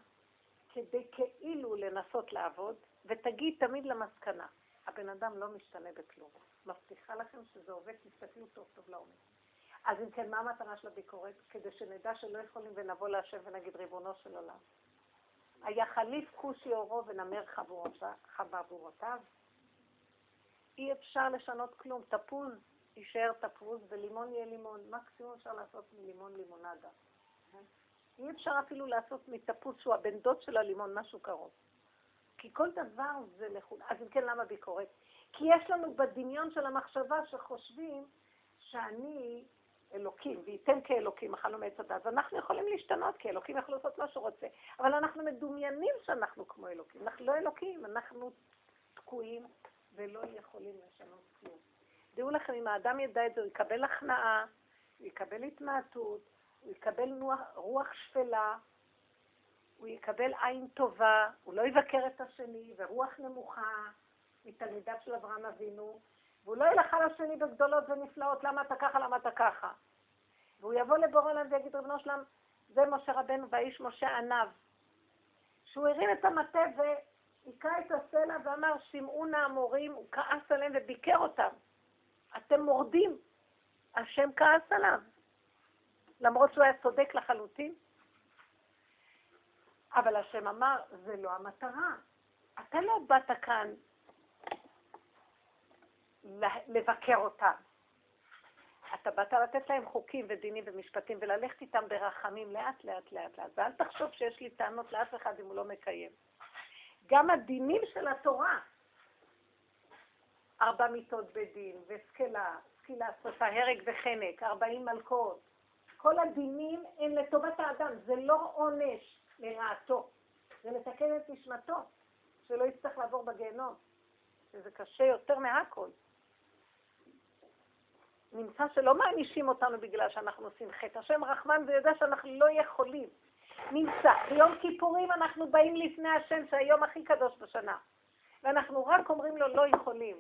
כדי כאילו לנסות לעבוד, ותגיד תמיד למסקנה. הבן אדם לא משתנה בכלום. מבטיחה לכם שזה עובד, תסתכלו טוב טוב לעומק. אז אם כן, מה המטרה של הביקורת? כדי שנדע שלא יכולים ונבוא להשם ונגיד ריבונו של עולם. היה חליף כושי אורו ונמר חברותיו. אי אפשר לשנות כלום. תפוז יישאר תפוז ולימון יהיה לימון. מקסימום אפשר לעשות מלימון לימונדה. אי אפשר אפילו לעשות מתפוז שהוא הבן דוד של הלימון, משהו קרוב. כי כל דבר זה לכול. אז אם כן, למה ביקורת? כי יש לנו בדמיון של המחשבה שחושבים שאני אלוקים, וייתן כאלוקים, אכלנו מעץ הדת, ואנחנו יכולים להשתנות, כי אלוקים יכול לעשות מה שהוא רוצה. אבל אנחנו מדומיינים שאנחנו כמו אלוקים. אנחנו לא אלוקים, אנחנו תקועים ולא יכולים לשנות כלום. דעו לכם, אם האדם ידע את זה, הוא יקבל הכנעה, הוא יקבל התמעטות, הוא יקבל נוח, רוח שפלה, הוא יקבל עין טובה, הוא לא יבקר את השני, ורוח נמוכה מתלמידיו של אברהם אבינו, והוא לא ילך על השני בגדולות ונפלאות, למה אתה ככה, למה אתה ככה. והוא יבוא לבורא עולם ויגיד, רבנו שלם, זה משה רבנו והאיש משה עניו. שהוא הרים את המטה והיכה את הסלע ואמר, שמעו נא המורים, הוא כעס עליהם וביקר אותם. אתם מורדים. השם כעס עליו. למרות שהוא היה צודק לחלוטין. אבל השם אמר, זה לא המטרה. אתה לא באת כאן לבקר אותם. אתה באת לתת להם חוקים ודינים ומשפטים וללכת איתם ברחמים לאט לאט לאט לאט. ואל תחשוב שיש לי טענות לאף אחד אם הוא לא מקיים. גם הדינים של התורה, ארבע מיתות בדין, וסקלה, סקילה, שרפה, הרג וחנק, ארבעים מלכות. כל הדינים הם לטובת האדם, זה לא עונש לרעתו, זה לתקן את נשמתו, שלא יצטרך לעבור בגיהנום, שזה קשה יותר מהכל. נמצא שלא מענישים אותנו בגלל שאנחנו עושים חטא. השם רחמן ויודע שאנחנו לא יכולים. נמצא. ביום כיפורים אנחנו באים לפני השם, שהיום הכי קדוש בשנה. ואנחנו רק אומרים לו, לא יכולים.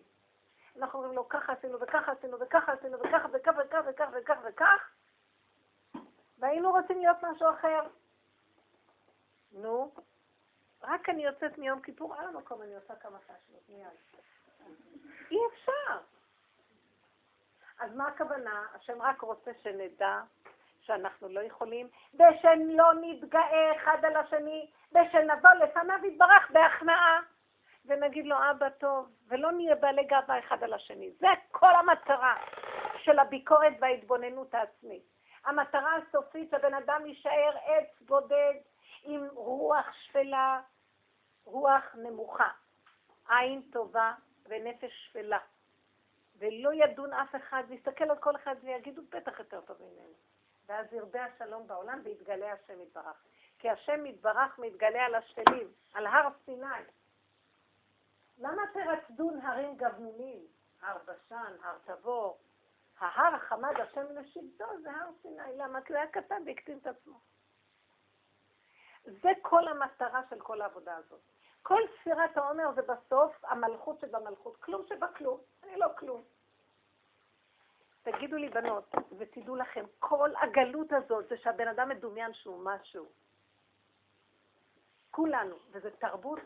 אנחנו אומרים לו, ככה עשינו, וככה עשינו, וככה עשינו, וככה, וככה, וככה, וככה, וככה, וככה, והיינו רוצים להיות משהו אחר. נו, רק אני יוצאת מיום כיפור, על המקום אני עושה כמה פשלות, מיד. אי אפשר. אז מה הכוונה? השם רק רוצה שנדע שאנחנו לא יכולים, ושלא נתגאה אחד על השני, ושנבוא לפניו יתברך בהכנעה, ונגיד לו, אבא טוב, ולא נהיה בעלי גאווה אחד על השני. זה כל המטרה של הביקורת וההתבוננות העצמית. המטרה הסופית שהבן אדם יישאר עץ בודד עם רוח שפלה, רוח נמוכה, עין טובה ונפש שפלה. ולא ידון אף אחד, ויסתכל על כל אחד ויגידו, בטח יותר טוב ממנו. ואז ירבה השלום בעולם ויתגלה השם יתברך. כי השם יתברך מתגלה על השפלים, על הר סיני. למה תרצדון הרים גבנונים? הר בשן, הר תבור. ההר החמד השם לשבטו זה הר סיני. למה? כי הוא היה קטן והקטין את עצמו. זה כל המטרה של כל העבודה הזאת. כל ספירת העומר זה בסוף המלכות שבמלכות. כלום שבכלום. אני לא כלום. תגידו לי בנות, ותדעו לכם, כל הגלות הזאת זה שהבן אדם מדומיין שהוא משהו. כולנו, וזו תרבות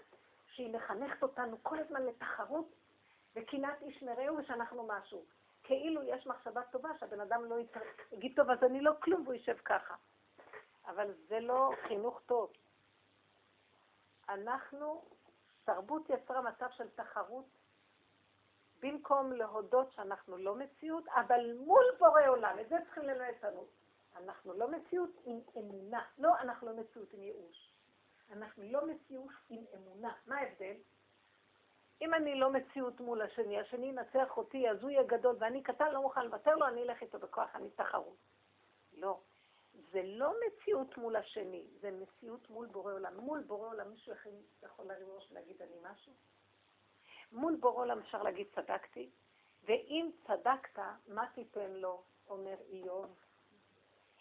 שהיא מחנכת אותנו כל הזמן לתחרות וקנאת איש מרעהו ושאנחנו משהו. כאילו יש מחשבה טובה שהבן אדם לא יגיד, טוב, אז אני לא כלום והוא יישב ככה. אבל זה לא חינוך טוב. אנחנו, תרבות יצרה מצב של תחרות במקום להודות שאנחנו לא מציאות, אבל מול בורא עולם, את זה צריכים ללמד אותנו. אנחנו לא מציאות עם אמונה. לא, אנחנו לא מציאות עם ייאוש. אנחנו לא מציאות עם אמונה. מה ההבדל? אם אני לא מציאות מול השני, השני ינצח אותי, אז הוא יהיה גדול, ואני קטן, לא מוכן לוותר לו, אני אלך איתו בכוח, אני תחרות. לא. זה לא מציאות מול השני, זה מציאות מול בורא עולם. מול בורא עולם מישהו יכול להרים ראש ולהגיד אני משהו? מול בורא עולם אפשר להגיד צדקתי, ואם צדקת, מה תיתן לו, אומר איוב?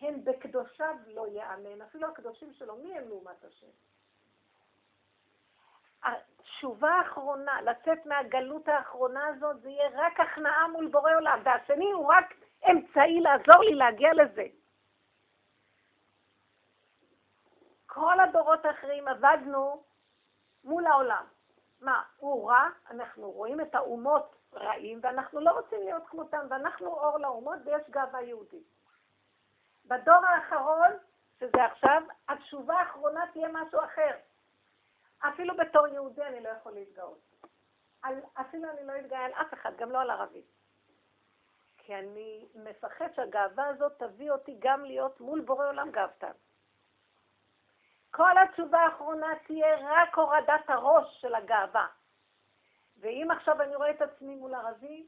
הם בקדושיו לא יאמן, אפילו הקדושים שלו, מי הם לעומת השם? התשובה האחרונה, לצאת מהגלות האחרונה הזאת, זה יהיה רק הכנעה מול בורא עולם, והשני הוא רק אמצעי לעזור לי להגיע לזה. כל הדורות האחרים עבדנו מול העולם. מה, הוא רע, אנחנו רואים את האומות רעים, ואנחנו לא רוצים להיות כמותם, ואנחנו אור לאומות ויש גאווה יהודית. בדור האחרון, שזה עכשיו, התשובה האחרונה תהיה משהו אחר. אפילו בתור יהודי אני לא יכול להתגאות. על, אפילו אני לא אתגאה על אף אחד, גם לא על ערבי. כי אני מפחד שהגאווה הזאת תביא אותי גם להיות מול בורא עולם גאוותן. כל התשובה האחרונה תהיה רק הורדת הראש של הגאווה. ואם עכשיו אני רואה את עצמי מול ערבי,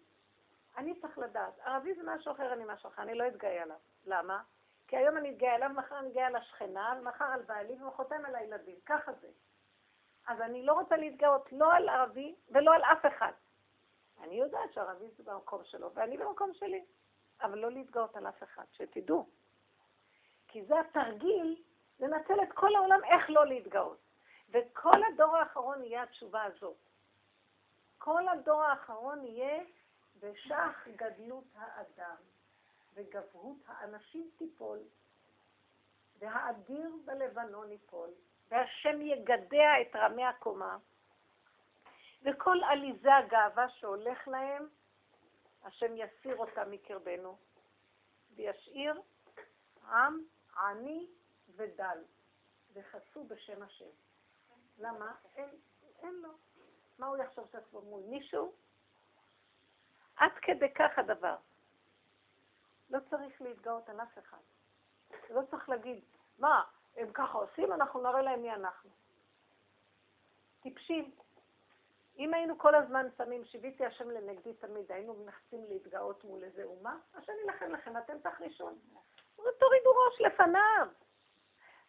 אני צריך לדעת. ערבי זה משהו אחר, אני משהו אחר, אני לא אתגאה עליו. למה? כי היום אני אתגאה עליו, מחר אני אתגאה על השכנה, ומחר על בעלי, ומחרתיים על הילדים. ככה זה. אז אני לא רוצה להתגאות לא על ערבי ולא על אף אחד. אני יודעת שערבי זה במקום שלו, ואני במקום שלי. אבל לא להתגאות על אף אחד, שתדעו. כי זה התרגיל לנצל את כל העולם איך לא להתגאות. וכל הדור האחרון יהיה התשובה הזאת. כל הדור האחרון יהיה בשח גדלות האדם, וגבהות האנשים תיפול, והאדיר בלבנון ייפול, והשם יגדע את רמי הקומה, וכל עליזה הגאווה שהולך להם, השם יסיר אותה מקרבנו, וישאיר עם עני ודל, וחסו בשם השם. למה? אין, אין לו. מה הוא יחשוב שעצמו מול מישהו? עד כדי כך הדבר. לא צריך להתגאות על אף אחד. לא צריך להגיד, מה, הם ככה עושים, אנחנו נראה להם מי אנחנו. טיפשים. אם היינו כל הזמן שמים, שיוויתי השם לנגדי תמיד, היינו מנסים להתגאות מול איזה אומה, השם יילחם לכם, אתם תחרישון. תורידו ראש לפניו.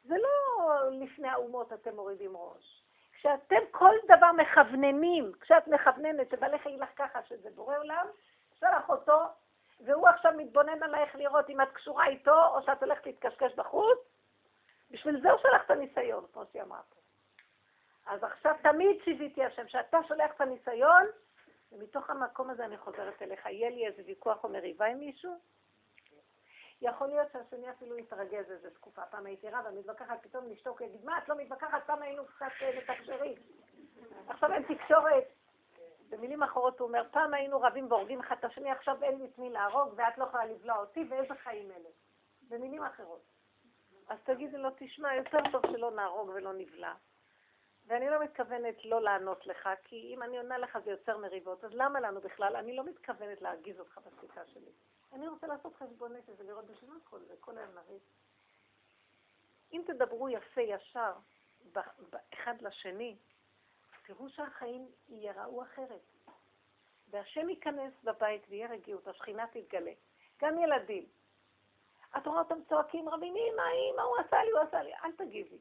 זה לא לפני האומות אתם מורידים ראש. כשאתם כל דבר מכווננים, כשאת מכווננת שבעליך יגיד לך ככה, שזה בורא עולם, שלח אותו, והוא עכשיו מתבונן עלייך לראות אם את קשורה איתו, או שאת הולכת להתקשקש בחוץ, בשביל זה הוא שלח את הניסיון, כמו שהיא אמרה פה. אז עכשיו תמיד שיוויתי השם, שאתה שולח את הניסיון, ומתוך המקום הזה אני חוזרת אליך. יהיה לי איזה ויכוח או מריבה עם מישהו? יכול להיות שהשני אפילו יתרגז איזה תקופה. פעם הייתי רבה, מתווכחת, פתאום נשתוק, יגיד, מה, את לא מתווכחת? פעם היינו קצת אה, מתקשרים. עכשיו אין תקשורת. במילים אחרות הוא אומר, פעם היינו רבים והורגים אחד את השני, עכשיו אין לי את מי להרוג, ואת לא יכולה לבלוע אותי, ואיזה חיים אלה. במילים אחרות. אז תגידי לו, תשמע, יותר טוב שלא נהרוג ולא נבלע. ואני לא מתכוונת לא לענות לך, כי אם אני עונה לך זה יוצר מריבות, אז למה לנו בכלל? אני לא מתכוונת להרגיז אותך בשיחה שלי. אני רוצה לעשות חשבון נפש ולראות בשביל מה כל זה, כל היום נריב. אם תדברו יפה, ישר, אחד לשני, תראו שהחיים ייראו אחרת. והשם ייכנס בבית ויהיה רגיעות, השכינה תתגלה. גם ילדים. את רואה אותם צועקים רבים, אמא, אמא, הוא עשה לי, הוא עשה לי. אל תגיבי.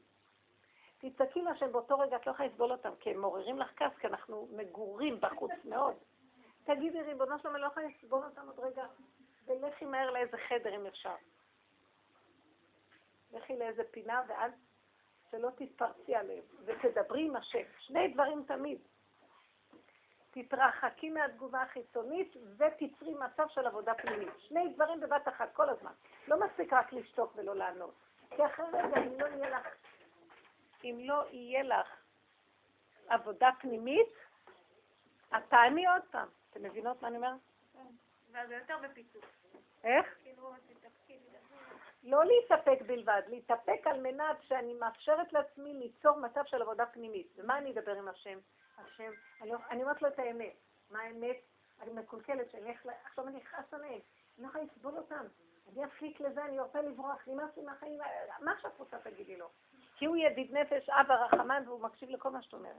תצעקי להשם באותו רגע, את לא יכולה לסבול אותם, כי הם מעוררים לך כעס, כי אנחנו מגורים בחוץ מאוד. תגידי, ריבונו אני לא יכולה לסבול אותם עוד רגע, ולכי מהר לאיזה חדר אם אפשר. לכי לאיזה פינה, ואל, שלא תתפרצי עליהם, ותדברי עם השם. שני דברים תמיד. תתרחקי מהתגובה החיצונית ותצרי מצב של עבודה פנימית. שני דברים בבת אחת, כל הזמן. לא מספיק רק לשתוק ולא לענות. כי אחרי רגע, אם לא יהיה לך אם לא יהיה לך עבודה פנימית, את תעני עוד פעם. אתם מבינות מה אני אומרת? זה יותר בפיצוץ. איך? כאילו, לא להתאפק בלבד, להתאפק על מנת שאני מאפשרת לעצמי ליצור מצב של עבודה פנימית. ומה אני אדבר עם השם? השם, אני, אני אומרת לו את האמת. מה האמת? אני מקולקלת שאני הולך, עכשיו אני אכעס עליהם, אני לא יכולה לסבול אותם. אני אפליק לזה, אני רוצה לברוח, נמאס לי מהחיים, מה שאת רוצה תגידי לו? כי הוא ידיד נפש, אב הרחמן, והוא מקשיב לכל מה שאת אומרת.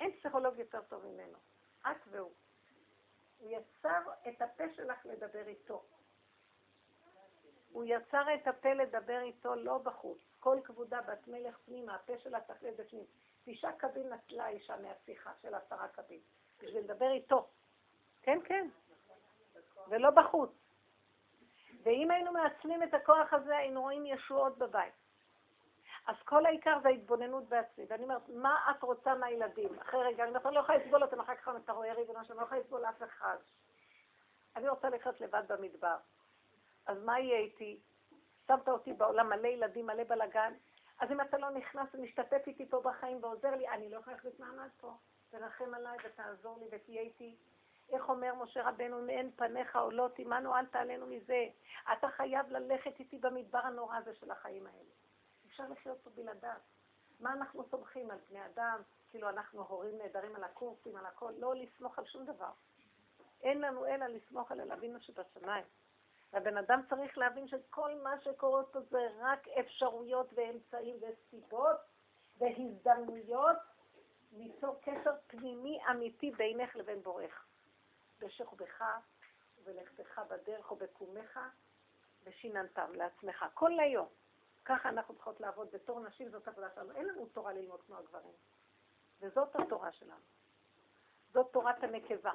אין פסיכולוג יותר טוב ממנו. את והוא. הוא יצר את הפה שלך לדבר איתו. הוא יצר את הפה לדבר איתו לא בחוץ. כל כבודה בת מלך פנימה, הפה שלה תחלה בפנים. תשעה קבין נטלה אישה מהשיחה של עשרה קבין, בשביל לדבר איתו. כן, כן. ולא בחוץ. ואם היינו מעצמים את הכוח הזה, היינו רואים ישועות בבית. אז כל העיקר זה ההתבוננות בעצמי. ואני אומרת, מה את רוצה מהילדים? אחרי רגע, אני לא יכולה לסבול אותם, אחר כך אתה רואה ריבונו שלום, לא יכולה לסבול אף אחד. אני רוצה לחיות לבד במדבר. אז מה יהיה איתי? שמת אותי בעולם מלא ילדים, מלא בלאגן, אז אם אתה לא נכנס ומשתתף איתי פה בחיים ועוזר לי, אני לא יכולה להחזיק מעמד פה. תרחם עליי ותעזור לי ותהיה איתי. איך אומר משה רבנו, אם אין פניך עולות עמנו, אל תעלנו מזה. אתה חייב ללכת איתי במדבר הנורא הזה של החיים האלה. אפשר לחיות פה בלעדיו. מה אנחנו סומכים על בני אדם? כאילו אנחנו הורים נהדרים על הקורסים, על הכל, לא לסמוך על שום דבר. אין לנו אלא לסמוך על אבינו שבשמיים. והבן אדם צריך להבין שכל מה שקורה פה זה רק אפשרויות ואמצעים וסיבות והזדמנויות ליצור קשר פנימי אמיתי בינך לבין בורך. בשוכבך ולכתך בדרך או בקומך ושיננתם לעצמך. כל היום. ככה אנחנו צריכות לעבוד בתור נשים, זאת עבודה שלנו. אין לנו תורה ללמוד כמו הגברים. וזאת התורה שלנו. זאת תורת הנקבה.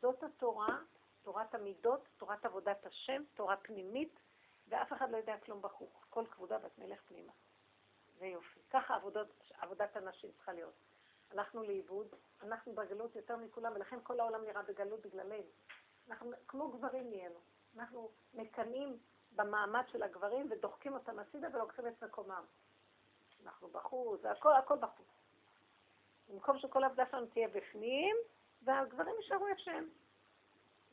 זאת התורה, תורת המידות, תורת עבודת השם, תורה פנימית, ואף אחד לא יודע כלום בחוץ. כל כבודה בת מלך פנימה. זה יופי. ככה עבודת, עבודת הנשים צריכה להיות. הלכנו לאיבוד, אנחנו בגלות יותר מכולם, ולכן כל העולם נראה בגלות בגללנו. אנחנו כמו גברים נהיינו. אנחנו מקנאים במעמד של הגברים ודוחקים אותם הצידה ולוקחים את מקומם. אנחנו בחוץ, הכל, הכל בחוץ. במקום שכל העבודה שלנו תהיה בפנים, והגברים יישארו איפה שהם.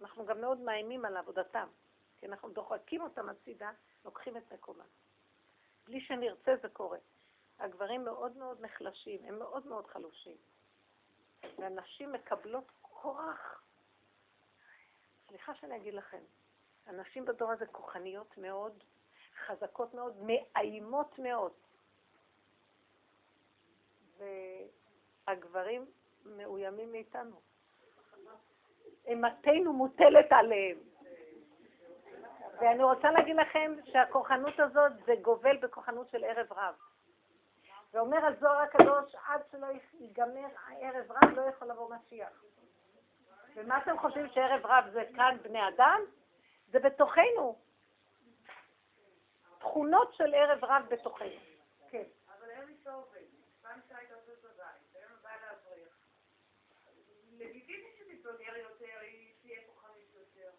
אנחנו גם מאוד מאיימים על עבודתם, כי אנחנו דוחקים אותם הצידה, לוקחים את מקומם. בלי שנרצה זה קורה. הגברים מאוד מאוד נחלשים, הם מאוד מאוד חלושים. והנשים מקבלות כוח. סליחה שאני אגיד לכם, הנשים בדור הזה כוחניות מאוד, חזקות מאוד, מאיימות מאוד. והגברים מאוימים מאיתנו. אימתנו מוטלת עליהם. ואני רוצה להגיד לכם שהכוחנות הזאת זה גובל בכוחנות של ערב רב. ואומר הזוהר הקדוש, עד שלא ייגמר ערב רב לא יכול לבוא משיח. ומה אתם חושבים שערב רב זה כאן בני אדם? זה בתוכנו. תכונות של ערב רב בתוכנו. כן. אבל היום אישה עובד. פעם אישה הייתה עובדת בבית, היום הבאה לאברך. לגיטימי שתתבגר יותר, היא תהיה כוחנית יותר.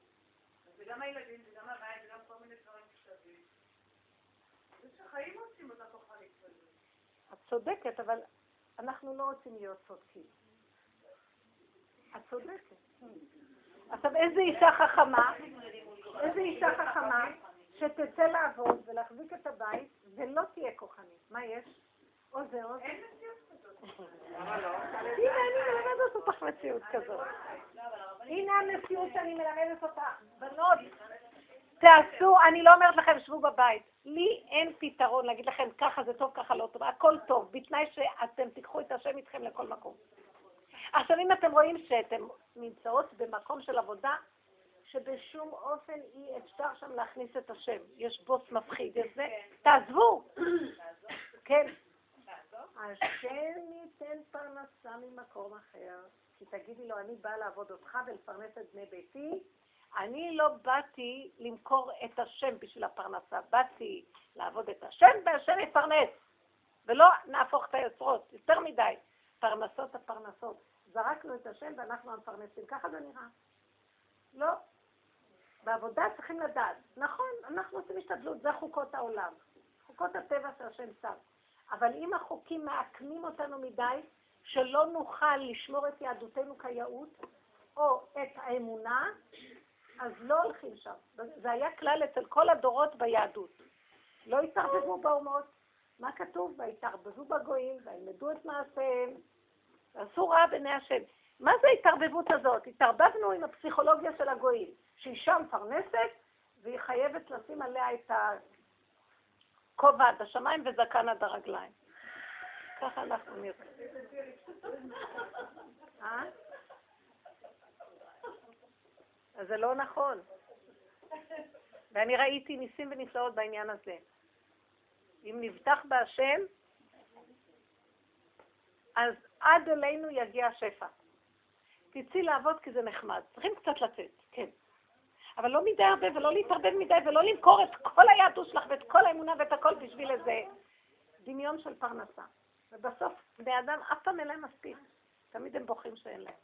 זה גם הילדים, זה גם הבית, זה גם כל מיני דברים מסביב. זה שחיים עושים אותה כוחנית כזאת. את צודקת, אבל אנחנו לא רוצים להיות צודקים. את צודקת. [laughs] עכשיו, איזה אישה חכמה, [laughs] איזה אישה חכמה, שתצא לעבוד ולהחזיק את הבית ולא תהיה כוחנית. מה יש? או זה או זה. אין מציאות כזאת. [laughs] הנה, אני מלמדת אותך מציאות כזאת. הנה המציאות שאני מלמדת אותך. בנות, תעשו, אני לא אומרת לכם, שבו בבית. לי אין פתרון להגיד לכם, ככה זה טוב, ככה לא טוב. הכל טוב, בתנאי שאתם תיקחו את השם איתכם לכל מקום. עכשיו, אם אתם רואים שאתם נמצאות במקום של עבודה, שבשום אופן אי אפשר שם להכניס את השם. יש בוס מפחיד, יש זה, תעזבו. כן. השם ייתן פרנסה ממקום אחר, כי תגידי לו, אני באה לעבוד אותך ולפרנס את בני ביתי. אני לא באתי למכור את השם בשביל הפרנסה, באתי לעבוד את השם והשם יפרנס. ולא נהפוך את היוצרות, יותר מדי. פרנסות הפרנסות. זרקנו את השם ואנחנו המפרנסים. ככה זה נראה. לא. בעבודה צריכים לדעת. נכון, אנחנו עושים השתדלות, זה חוקות העולם. חוקות הטבע שהשם שם. אבל אם החוקים מעקמים אותנו מדי, שלא נוכל לשמור את יהדותנו כיאות, או את האמונה, אז לא הולכים שם. זה היה כלל אצל כל הדורות ביהדות. לא התערבבו באומות. מה כתוב? ויתערבבו בגויים, וילמדו את מעשיהם, ועשו רע בעיני השם. מה זה ההתערבבות הזאת? התערבבנו עם הפסיכולוגיה של הגויים, שאישה מפרנסת, והיא חייבת לשים עליה את הכובע עד השמיים וזקן עד הרגליים. ככה אנחנו נראים. אה? אז זה לא נכון. ואני ראיתי ניסים ונפלאות בעניין הזה. אם נבטח בהשם, אז עד אלינו יגיע השפע. תצאי לעבוד כי זה נחמד. צריכים קצת לצאת, כן. אבל לא מדי הרבה ולא להתערבב מדי ולא למכור את כל היהדות שלך ואת כל האמונה ואת הכל בשביל איזה דמיון של פרנסה. ובסוף בני אדם אף פעם אין להם מספיק. תמיד הם בוכים שאין להם.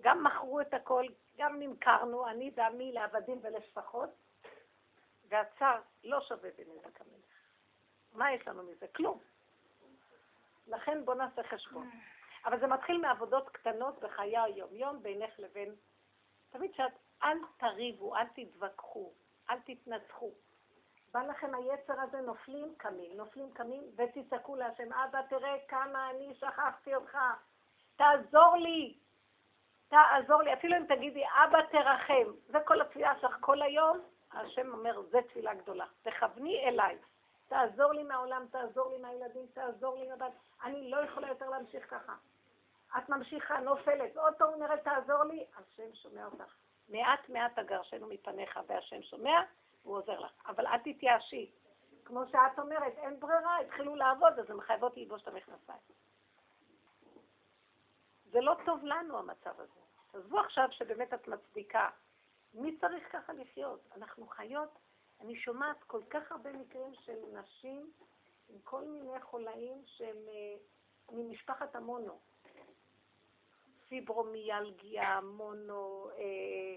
גם מכרו את הכל, גם נמכרנו, אני ועמי לעבדים ולשפחות, והצר לא שווה בנזק המלך. מה יש לנו מזה? כלום. לכן בואו נעשה חשבון. אבל זה מתחיל מעבודות קטנות בחיי היום-יום בינך לבין... תמיד שאת, אל תריבו, אל תתווכחו, אל תתנצחו. בא לכם היצר הזה, נופלים, קמים, נופלים, קמים, ותצעקו להשם, אבא, תראה כמה אני שכחתי אותך, תעזור לי, תעזור לי, אפילו אם תגידי, אבא, תרחם. זה כל התפילה שלך כל היום, השם אומר, זה תפילה גדולה. תכווני אליי. תעזור לי מהעולם, תעזור לי מהילדים, תעזור לי מהבת. אני לא יכולה יותר להמשיך ככה. את ממשיכה, נופלת, עוד פעם אומרת, תעזור לי, השם שומע אותך. מעט מעט אגרשנו מפניך, והשם שומע, הוא עוזר לך. אבל אל תתייאשי. כמו שאת אומרת, אין ברירה, התחילו לעבוד, אז הן חייבות ללבוש את המכנסיים. זה לא טוב לנו המצב הזה. עזבו עכשיו שבאמת את מצדיקה. מי צריך ככה לחיות? אנחנו חיות, אני שומעת כל כך הרבה מקרים של נשים עם כל מיני חולאים שהם אה, ממשפחת המונו. פיברומיאלגיה, מונו, אה,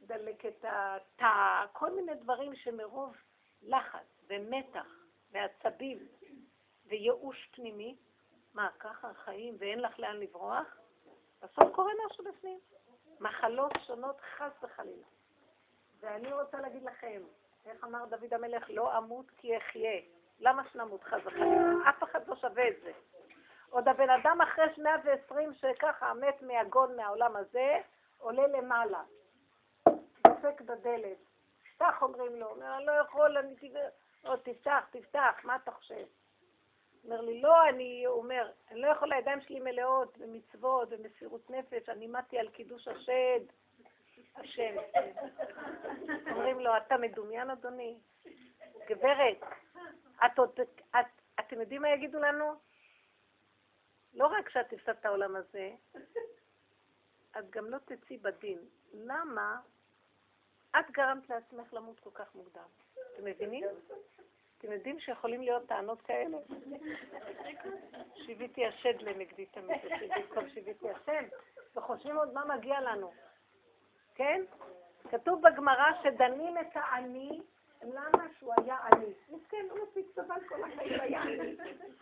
דלקת התא, כל מיני דברים שמרוב לחץ ומתח ועצבים וייאוש פנימי, מה, ככה החיים ואין לך לאן לברוח? בסוף קורה משהו בפנים. מחלות שונות חס וחלילה. ואני רוצה להגיד לכם, איך אמר דוד המלך, לא אמות כי אחיה. למה שנמות חס וחלילה? אף אחד לא שווה את זה. עוד הבן אדם אחרי 120 שככה מת מהגון מהעולם הזה, עולה למעלה. דופק בדלת. פתח אומרים לו, אומר, אני לא יכול, אני תפתח, או תפתח, תפתח, מה אתה חושב? אומר לי, לא, אני אומר, אני לא יכול, הידיים שלי מלאות במצוות, במסירות נפש, אני מתי על קידוש השד, השם. אומרים לו, אתה מדומיין, אדוני? גברת, את עוד, את, אתם יודעים מה יגידו לנו? לא רק שאת תפסד את העולם הזה, את גם לא תצאי בדין. למה את גרמת לעצמך למות כל כך מוקדם. אתם מבינים? אתם יודעים שיכולים להיות טענות כאלה? שיוויתי השד לנגדי תמיד, במקום שיוויתי השם, וחושבים עוד מה מגיע לנו. כן? כתוב בגמרא שדנים את העני, למה שהוא היה עני? מסכן, הוא מספיק סבל כל החיים היה עני.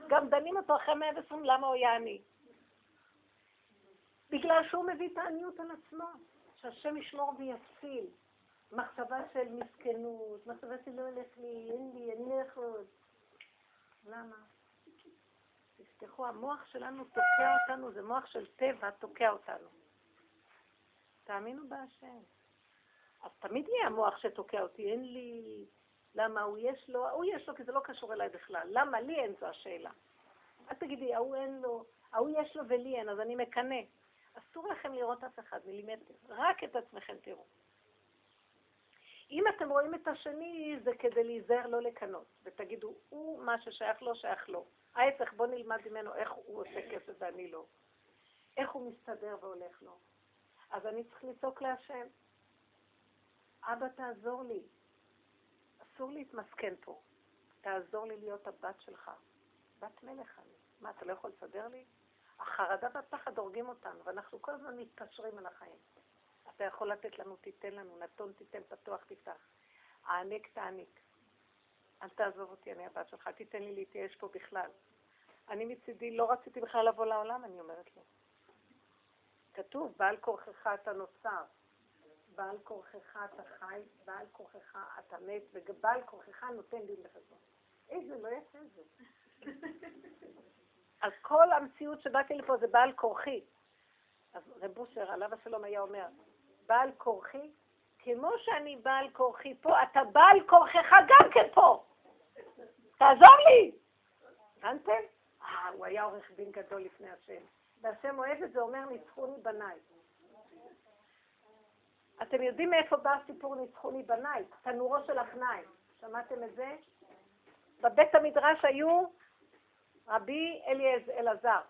גם דנים אותו אחרי מאה ועשרים, למה הוא היה עני? בגלל שהוא מביא את העניות על עצמו, שהשם ישמור ויציל. מחשבה של מסכנות, מחשבה שלא הולך לי, אין לי, אני לא יכול. למה? תפתחו, המוח שלנו תוקע אותנו, זה מוח של טבע תוקע אותנו. תאמינו בהשם. אז תמיד יהיה המוח שתוקע אותי, אין לי... למה הוא יש לו? הוא יש לו כי זה לא קשור אליי בכלל. למה לי אין זו השאלה. אל תגידי, ההוא אין לו, ההוא יש לו ולי אין, אז אני מקנא. אסור לכם לראות אף אחד מילימטר, רק את עצמכם תראו. אם אתם רואים את השני, זה כדי להיזהר לא לקנות, ותגידו, הוא מה ששייך לו, שייך לו. ההפך, בוא נלמד ממנו איך הוא עושה כסף ואני לא. איך הוא מסתדר והולך לו. אז אני צריך לצעוק להשם, אבא תעזור לי. אסור להתמסכן פה. תעזור לי להיות הבת שלך. בת מלך אני. מה, אתה לא יכול לסדר לי? החרדה והפחד הורגים אותנו, ואנחנו כל הזמן מתפשרים על החיים. אתה יכול לתת לנו, תיתן לנו, נתון תיתן, פתוח תפתח. הענק תעניק. אל תעזוב אותי, אני הבת שלך, תיתן לי להתייאש פה בכלל. אני מצידי לא רציתי בכלל לבוא לעולם, אני אומרת לו. כתוב, בעל כורכך אתה נוצר, בעל כורכך אתה חי, בעל כורכך אתה מת, ובעל כורכך נותן דין וחשבון. איזה לא יפה זה. [laughs] אז כל המציאות שבאתי לפה זה בעל כורחי. אז רב בוסר, עליו השלום, היה אומר, בעל כורחי, כמו שאני בעל כורחי פה, אתה בעל כורכך גם כן פה. תעזור לי! הבנתם? אה, הוא היה עורך דין גדול לפני השם. והשם אוהב את זה, אומר, ניצחוני בניי. אתם יודעים מאיפה בא הסיפור ניצחוני בניי? תנורו של אחנאי. שמעתם את זה? בבית המדרש היו רבי אלעזר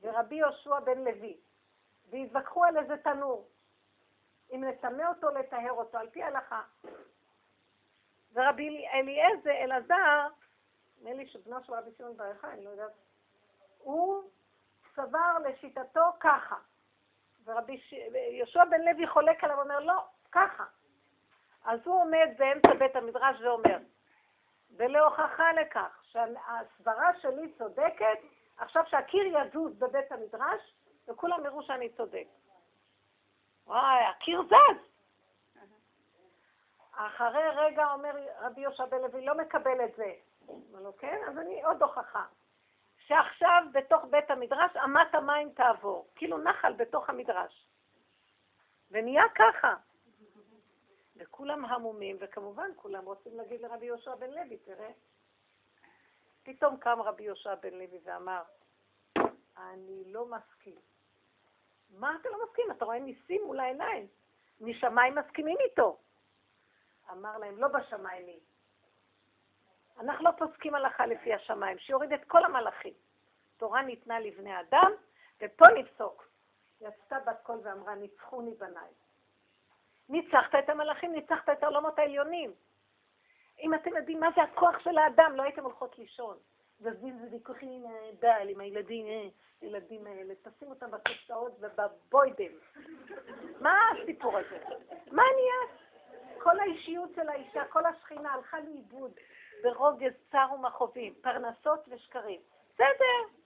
ורבי יהושע בן לוי, והתווכחו על איזה תנור. אם לטמא אותו, לטהר אותו, על פי ההלכה. ורבי אליעזר, אלעזר, נדמה לי שבנו של רבי ציון בר יחי, אני לא יודעת, הוא סבר לשיטתו ככה. ורבי ש... יהושע בן לוי חולק עליו ואומר, לא, ככה. אז הוא עומד באמצע בית המדרש ואומר, ולהוכחה לכך שהסברה שלי צודקת, עכשיו שהקיר יזוז בבית המדרש, וכולם יראו שאני צודק. וואי, הקיר זז. אחרי רגע אומר רבי יהושע בן לוי, לא מקבל את זה. אומר לו, כן? אז אני עוד הוכחה. שעכשיו בתוך בית המדרש אמת המים תעבור, כאילו נחל בתוך המדרש. ונהיה ככה. וכולם המומים, וכמובן כולם רוצים להגיד לרבי יהושע בן לוי, תראה. פתאום קם רבי יהושע בן לוי ואמר, אני לא מסכים. מה אתה לא מסכים? אתה רואה ניסים מול העיניים. משמיים מסכימים איתו. אמר להם, לא בשמיים היא. אנחנו לא פוסקים הלכה לפי השמיים, שיוריד את כל המלאכים. תורה ניתנה לבני אדם, ופה נפסוק. יצתה בת קול ואמרה, ניצחוני בניי. ניצחת את המלאכים, ניצחת את העולמות העליונים. אם אתם יודעים מה זה הכוח של האדם, לא הייתם הולכות לישון. זזים וויכוחים הבעל, עם הילדים, אה, ילדים האלה, תשים אותם בקופסאות ובבוידם. מה הסיפור הזה? מה נהיה? כל האישיות של האישה, כל השכינה הלכה לאיבוד ברוגז, צר ומכאובים, פרנסות ושקרים. בסדר,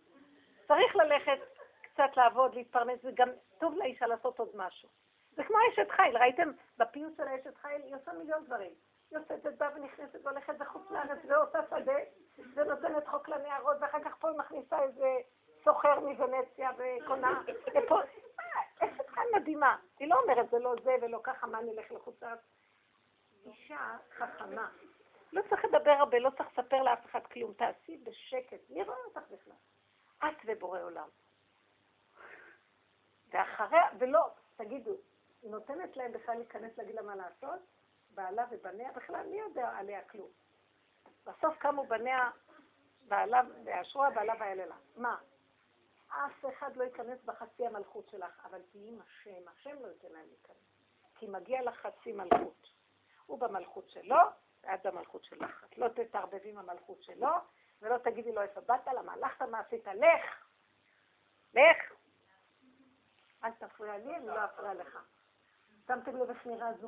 צריך ללכת קצת לעבוד, להתפרנס, וגם טוב לאישה לעשות עוד משהו. זה כמו אשת חיל, ראיתם בפיוט של האשת חיל, היא עושה מיליון דברים. היא יוצאת את באה ונכנסת והולכת לחוץ לארץ ועושה שדה, ונותנת חוק לנערות, ואחר כך פה היא מכניסה איזה סוחר מוונציה וקונה, ופה, אשת חיל מדהימה. היא לא אומרת זה לא זה ולא ככה, מה נלך לחוץ לארץ. אישה חכמה. לא צריך לדבר הרבה, לא צריך לספר לאף אחד כלום. תעשי בשקט, מי רואה אותך בכלל? את ובורא עולם. ואחריה, ולא, תגידו, היא נותנת להם בכלל להיכנס להגיד לה מה לעשות? בעלה ובניה, בכלל מי יודע עליה כלום. בסוף קמו בניה, בעלה, ואשרוה בעלה ואלה מה? אף אחד לא ייכנס בחצי המלכות שלך, אבל תהיי עם השם, השם לא ייתן להם להיכנס. כי מגיע לך חצי מלכות. הוא במלכות שלו, ואת במלכות שלך. את לא תתערבבי עם המלכות שלו, ולא תגידי לו איפה באת, למה הלכת, מה עשית, לך. לך. אל תפריע לי, אני לא אפריע לך. שמתם לב איך נראה זוג